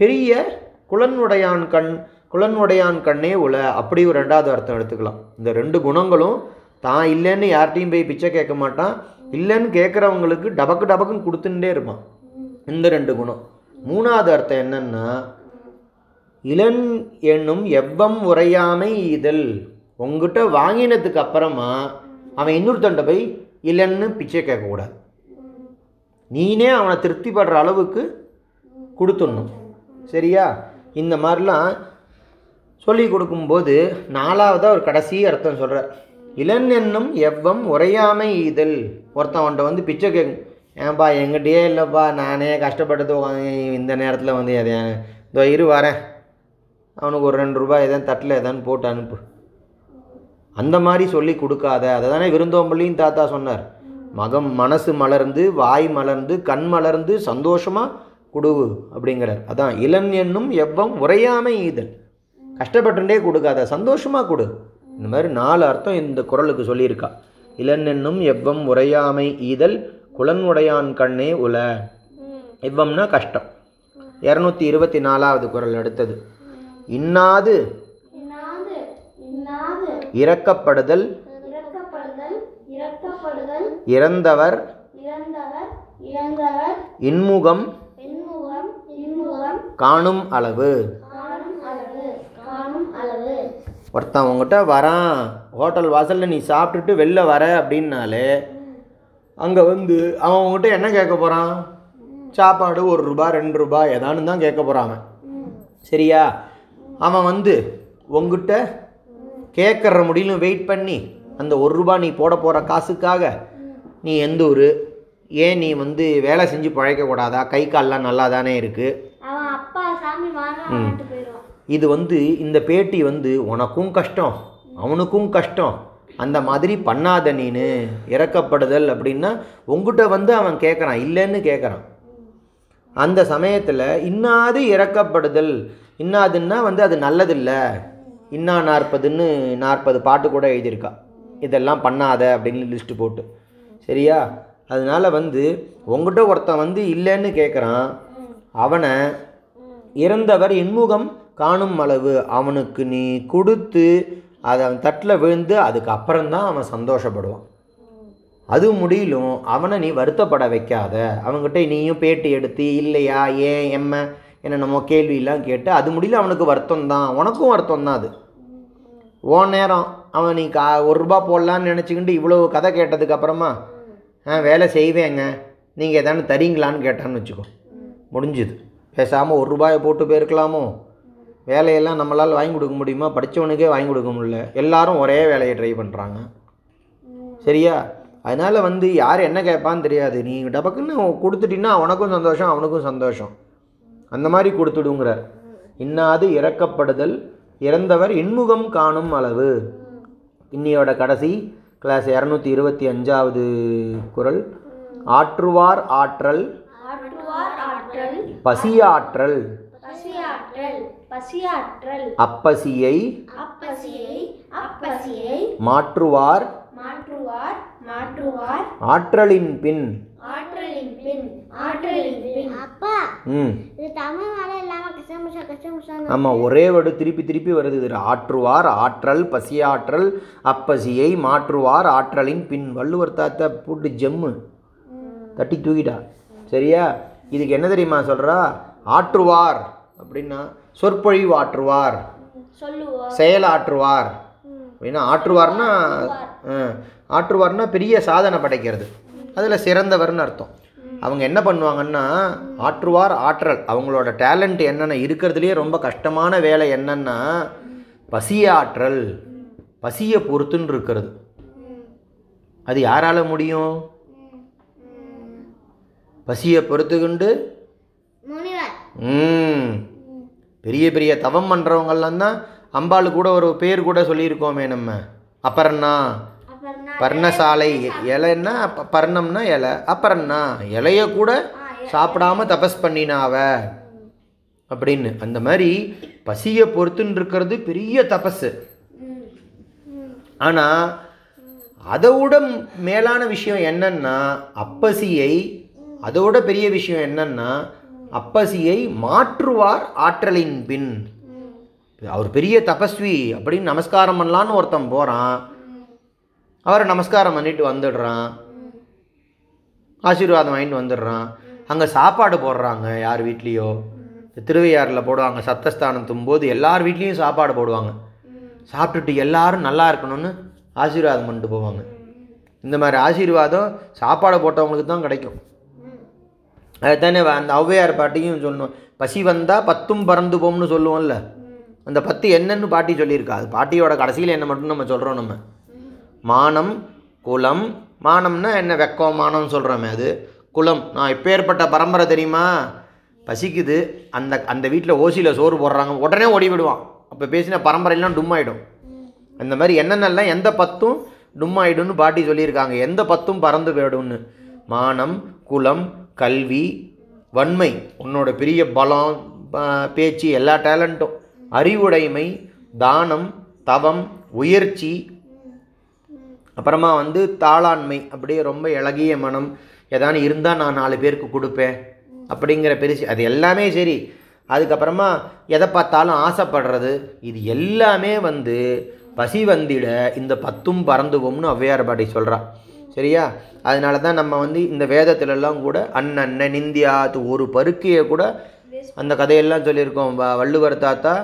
பெரிய குலனுடையான் கண் குலனுடையான் கண்ணே உல அப்படி ஒரு ரெண்டாவது அர்த்தம் எடுத்துக்கலாம். இந்த ரெண்டு குணங்களும் தான் இல்லைன்னு யார்கிட்டையும் போய் பிச்சை கேட்க மாட்டான். இல்லைன்னு கேட்குறவங்களுக்கு டபக்கு டபக்குன்னு கொடுத்துட்டே இருப்பான். இந்த ரெண்டு குணம். மூணாவது அர்த்தம் என்னென்னா இளன் என்னும் எவ்வம் உரையாமை இதழ். உங்ககிட்ட வாங்கினதுக்கு அப்புறமா அவன் இன்னொருத்தன்ட்ட போய் இல்லைன்னு பிச்சை கேட்கக்கூடாது. நீனே அவனை திருப்திப்படுற அளவுக்கு கொடுத்துடணும். சரியா? இந்த மாதிரிலாம் சொல்லி கொடுக்கும்போது நாலாவதாக ஒரு கடைசி அர்த்தம் சொல்கிறார் இளன் என்னும் எவ்வம் உரையாமை இதழ் ஒருத்தவன்ட்ட வந்து பிச்சை கேட்கும். ஏன்பா எங்கிட்டயே இல்லைப்பா நானே கஷ்டப்பட்டது இந்த நேரத்தில் வந்து எதை இதோ இரு வரேன். அவனுக்கு ஒரு ரெண்டு ரூபாய் எதாவது தட்டில் எதான்னு போட்டு அனுப்பு. அந்த மாதிரி சொல்லி கொடுக்காத. அதை தானே விருந்தோம்பள்ளியும் தாத்தா சொன்னார். மகம் மனசு மலர்ந்து வாய் மலர்ந்து கண் மலர்ந்து சந்தோஷமாக குடுவு அப்படிங்கிறார். அதான் இளன் என்னும் எவ்வம் உரையாமை ஈதல். கஷ்டப்பட்டுட்டே கொடுக்காத சந்தோஷமாக கொடு. இந்த மாதிரி நாலு அர்த்தம் இந்த குறளுக்கு சொல்லியிருக்கா. இளன் என்னும் எவ்வம் உரையாமை ஈதல் குலன் உடையான் கண்ணே உல எவ்வம்னா கஷ்டம். இரநூத்தி இருபத்தி நாலாவது குறள் அடுத்தது. இன்னாது. இறக்கப்படுதல் இறந்தவர் இன்முகம் காணும் அளவு. ஒருத்தன் உங்ககிட்ட வரான் ஹோட்டல் வாசலில் நீ சாப்பிட்டுட்டு வெளில வர அப்படின்னாலே அங்கே வந்து அவன் உங்ககிட்ட என்ன கேட்க போகிறான் சாப்பாடு ஒரு ரூபா ரெண்டு ரூபா ஏதானு தான் கேட்க போகிறான் சரியா? அவன் வந்து உங்ககிட்ட கேட்குற முடியலும் வெயிட் பண்ணி அந்த ஒரு ரூபா நீ போட போகிற காசுக்காக நீ எந்த ஊர்? ஏன் நீ வந்து வேலை செஞ்சு பழைக்கக்கூடாதா கை கால்லாம் நல்லா தானே இருக்குது போயிடுவான். இது வந்து இந்த பேட்டி வந்து உனக்கும் கஷ்டம் அவனுக்கும் கஷ்டம். அந்த மாதிரி பண்ணாத நீனு இறக்கப்படுதல் அப்படின்னா உங்ககிட்ட வந்து அவன் கேட்குறான் இல்லைன்னு கேட்குறான் அந்த சமயத்தில் இன்னாது இறக்கப்படுதல் இன்னாதுன்னா வந்து அது நல்லதில்லை. இன்னா நாற்பதுன்னு நாற்பது பாட்டு கூட எழுதியிருக்கா. இதெல்லாம் பண்ணாத அப்படின்னு லிஸ்ட்டு போட்டு. சரியா? அதனால வந்து உங்ககிட்ட ஒருத்தன் வந்து இல்லைன்னு கேட்குறான் அவனை இறந்தவர் இன்முகம் காணும் அளவு. அவனுக்கு நீ கொடுத்து அதை அவன் தட்டில் விழுந்து அதுக்கு அப்புறம்தான் அவன் சந்தோஷப்படுவான். அது முடியலும் அவனை நீ வருத்தப்பட வைக்காத. அவன்கிட்ட நீயும் பேட்டி எடுத்து இல்லையா? ஏன்? எம்ம? என்னென்னமோ கேள்வியெல்லாம் கேட்டு அது முடியல அவனுக்கு வருத்தம் தான் உனக்கும் வருத்தம் தான் அது. ஓ நேரம். அவன் நீ கா ஒரு ரூபா போடலான்னு நினச்சிக்கிட்டு இவ்வளோ கதை கேட்டதுக்கு அப்புறமா ஆ வேலை செய்வேங்க. நீங்கள் எதானு தரீங்களான்னு கேட்டான்னு வச்சுக்கோ. முடிஞ்சுது. பேசாமல் ஒரு ரூபாயை போட்டு போயிருக்கலாமோ? வேலையெல்லாம் நம்மளால் வாங்கி கொடுக்க முடியுமா? படித்தவனுக்கே வாங்கி கொடுக்க முடியல. எல்லாரும் ஒரே வேலையை ட்ரை பண்ணுறாங்க சரியா? அதனால் வந்து யார் என்ன கேட்பான்னு தெரியாது. நீ டபக்குன்னு கொடுத்துட்டின்னா உனக்கும் சந்தோஷம் அவனுக்கும் சந்தோஷம். அந்த மாதிரி கொடுத்துடுங்கிறார். இன்னாது இறக்கப்படுதல் இறந்தவர் இன்முகம் காணும் அளவு. இன்னியோட கடைசி கிளாஸ் இரநூத்தி இருபத்தி அஞ்சாவது குறள் ஆற்றுவார் ஆற்றல். பசியாற்றல். அப்பசியை. அப்பசியை. அப்பசியை. மாற்றுவார். மாற்றுவார். மாற்றுவார். ஆற்றலின் பின். ஆற்றலின் பின் ஆற்றலின் பின். அப்பா ம். இது தமிழ் மேலே ஆமாம் ஒரே வேர்டு திருப்பி திருப்பி வருது. இது ஆற்றுவார் ஆற்றல் பசியாற்றல் அப்பசியை மாற்றுவார் ஆற்றலின் பின். வள்ளுவர் தாத்தா போட்டு ஜம்மு. தட்டி தூக்கிட்டா. சரியா? இதுக்கு என்ன தெரியுமா சொல்கிறா ஆற்றுவார் அப்படின்னா சொற்பொழிவு ஆற்றுவார் சொல்லுவோம். செயல் ஆற்றுவார். அப்படின்னா ஆற்றுவார்னா ஆற்றுவார்னா பெரிய சாதனை படைக்கிறது. அதில் சிறந்தவர்னு அர்த்தம். அவங்க என்ன பண்ணுவாங்கன்னா ஆற்றுவார் ஆற்றல். அவங்களோட டேலண்ட் என்னென்ன இருக்கிறதுலையே ரொம்ப கஷ்டமான வேலை என்னன்னா பசிய ஆற்றல் பசியை பொறுத்துன்னு இருக்கிறது. அது யாரால முடியும்? பசியை பொறுத்துக்கொண்டு ம். பெரிய பெரிய தவம் பண்ணுறவங்கெல்லாம் தான் அம்பாளு கூட ஒரு பேர் கூட சொல்லியிருக்கோமே நம்ம. அப்பறன்னா அப்புறம் நான் பர்ணசாலை இலைன்னா பர்ணம்னா இலை. அப்பர்ணா இலைய கூட சாப்பிடாம தபஸ் பண்ணினாவ. அப்படின்னு. அந்த மாதிரி பசியை பொறுத்துன்னு இருக்கிறது பெரிய தபஸு ஆனால் அதை விட மேலான விஷயம் என்னன்னா அப்பசியை அதோட பெரிய விஷயம் என்னன்னா அப்பசியை மாற்றுவார் ஆற்றலின் பின். அவர் பெரிய தபஸ்வி அப்படின்னு நமஸ்காரம் பண்ணலான்னு ஒருத்தன் போகிறான் அவரை நமஸ்காரம் பண்ணிட்டு வந்துடுறான். ஆசீர்வாதம் வாங்கிட்டு வந்துடுறான். அங்கே சாப்பாடு போடுறாங்க யார் வீட்லேயோ. திருவையாறில் போடுவாங்க சத்தஸ்தானம் தும்போது எல்லார் வீட்லேயும் சாப்பாடு போடுவாங்க. சாப்பிட்டுட்டு எல்லாரும் நல்லா இருக்கணும்னு ஆசீர்வாதம் பண்ணிட்டு போவாங்க. இந்த மாதிரி ஆசீர்வாதம் சாப்பாடு போட்டவங்களுக்கு தான் கிடைக்கும். அதுதானே வ- அந்த ஔவையார் பாட்டியும் சொல்லணும் பசி வந்தால் பத்தும் பறந்து போம்னு சொல்லுவோம்ல. அந்த பத்து என்னன்னு பாட்டி சொல்லியிருக்கா. அது பாட்டியோட கடைசியில் என்ன மட்டும் நம்ம சொல்கிறோம் நம்ம. மானம் குலம். மானம்னா என்ன? வெக்கம் மானம் சொல்கிறோமே அது. குலம். நான் இப்பேற்பட்ட பரம்பரை தெரியுமா? பசிக்குது. அந்த அந்த வீட்டில் ஓசியில் சோறு போடுறாங்க. உடனே ஓடி விடுவான். அப்போ பேசின பரம்பரையெல்லாம் டும் ஆகிடும் அந்த மாதிரி என்னென்னலாம் எந்த பத்தும் டும் பாட்டி சொல்லியிருக்காங்க. எந்த பத்தும் பறந்து போயிடும்னு. மானம் குலம் கல்வி வன்மை. உன்னோட பெரிய பலம் பேச்சு எல்லா டேலண்ட்டும். அறிவுடைமை தானம் தவம் உயர்ச்சி அப்புறமா வந்து தாளாண்மை அப்படியே ரொம்ப இழகிய மனம் ஏதானு இருந்தால் நான் நாலு பேருக்கு கொடுப்பேன் அப்படிங்கிற பெருசு அது எல்லாமே சரி. அதுக்கப்புறமா எதை பார்த்தாலும் ஆசைப்படுறது இது எல்லாமே வந்து பசி வந்திட இந்த பத்தும் பறந்துவோம்னு ஔவையார் பாட்டி சொல்கிறா சரியா? அதனால தான் நம்ம வந்து இந்த வேதத்திலெல்லாம் கூட அண்ணன்ன நிந்தியாத்து ஒரு பருக்கையை கூட அந்த கதையெல்லாம் சொல்லியிருக்கோம். வள்ளுவர் தாத்தா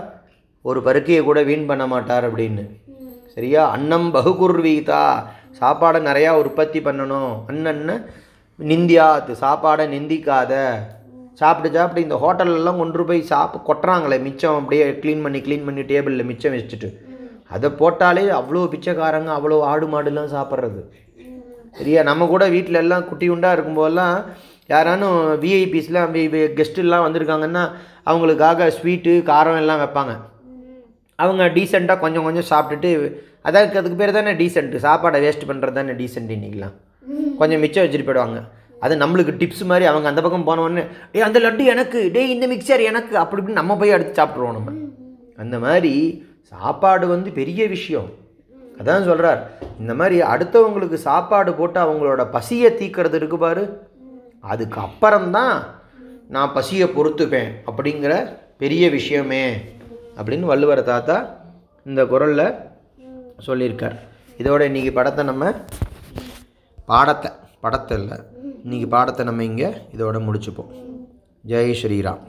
ஒரு பருக்கையை கூட வீண் பண்ண மாட்டார் அப்படின்னு. சரியா? அன்னம் பகுகுர்வீதா. சாப்பாடை நிறையா உற்பத்தி பண்ணணும். அண்ணன்னு நிந்தியாத்து சாப்பாடை நிந்திக்காத. சாப்பிட்டு சாப்பிட்டு இந்த ஹோட்டல்லலாம் கொண்டு போய் சாப்பிட்டு கொட்டுறாங்களே மிச்சம். அப்படியே க்ளீன் பண்ணி க்ளீன் பண்ணி டேபிளில் மிச்சம் வச்சுட்டு. அதை போட்டாலே அவ்வளோ பிச்சைக்காரங்க அவ்வளோ ஆடு மாடுலாம் சாப்பிட்றது. சரியா? நம்ம கூட வீட்டில் எல்லாம் குட்டி உண்டாக இருக்கும்போதெல்லாம் யாரானும் விஐபிஸ்லாம் கெஸ்ட்டுலாம் வந்திருக்காங்கன்னா அவங்களுக்காக ஸ்வீட்டு காரம் எல்லாம் வைப்பாங்க. அவங்க டீசெண்டாக கொஞ்சம் கொஞ்சம் சாப்பிட்டுட்டு அதான் அதுக்கு பேர் தானே டீசெண்ட்டு சாப்பாடை வேஸ்ட் பண்ணுறது தானே டீசென்ட் இன்றைக்கலாம் கொஞ்சம் மிச்சம் வச்சுட்டு போயிடுவாங்க. அது நம்மளுக்கு டிப்ஸ் மாதிரி அவங்க அந்த பக்கம் போனவொடனே டேய் அந்த லட்டு எனக்கு. டேய் இந்த மிக்சர் எனக்கு. அப்படி இப்படின்னு நம்ம போய் அடுத்து சாப்பிட்ருவோம் நம்ம. அந்த மாதிரி சாப்பாடு வந்து பெரிய விஷயம். அதான் சொல்கிறார் இந்த மாதிரி அடுத்தவங்களுக்கு சாப்பாடு போட்டு அவங்களோட பசியை தீக்கிறது இருக்கு பாரு. அதுக்கு அப்புறம்தான் நான் பசியை பொறுத்துப்பேன் அப்படிங்கிற பெரிய விஷயமே அப்படின்னு வள்ளுவர் தாத்தா இந்த குரலில் சொல்லியிருக்கார். இதோட இன்றைக்கி படத்தை நம்ம பாடத்தை படத்தை இல்லை இன்றைக்கி பாடத்தை நம்ம இங்கே இதோட முடிச்சுப்போம். ஜெய் ஸ்ரீராம்.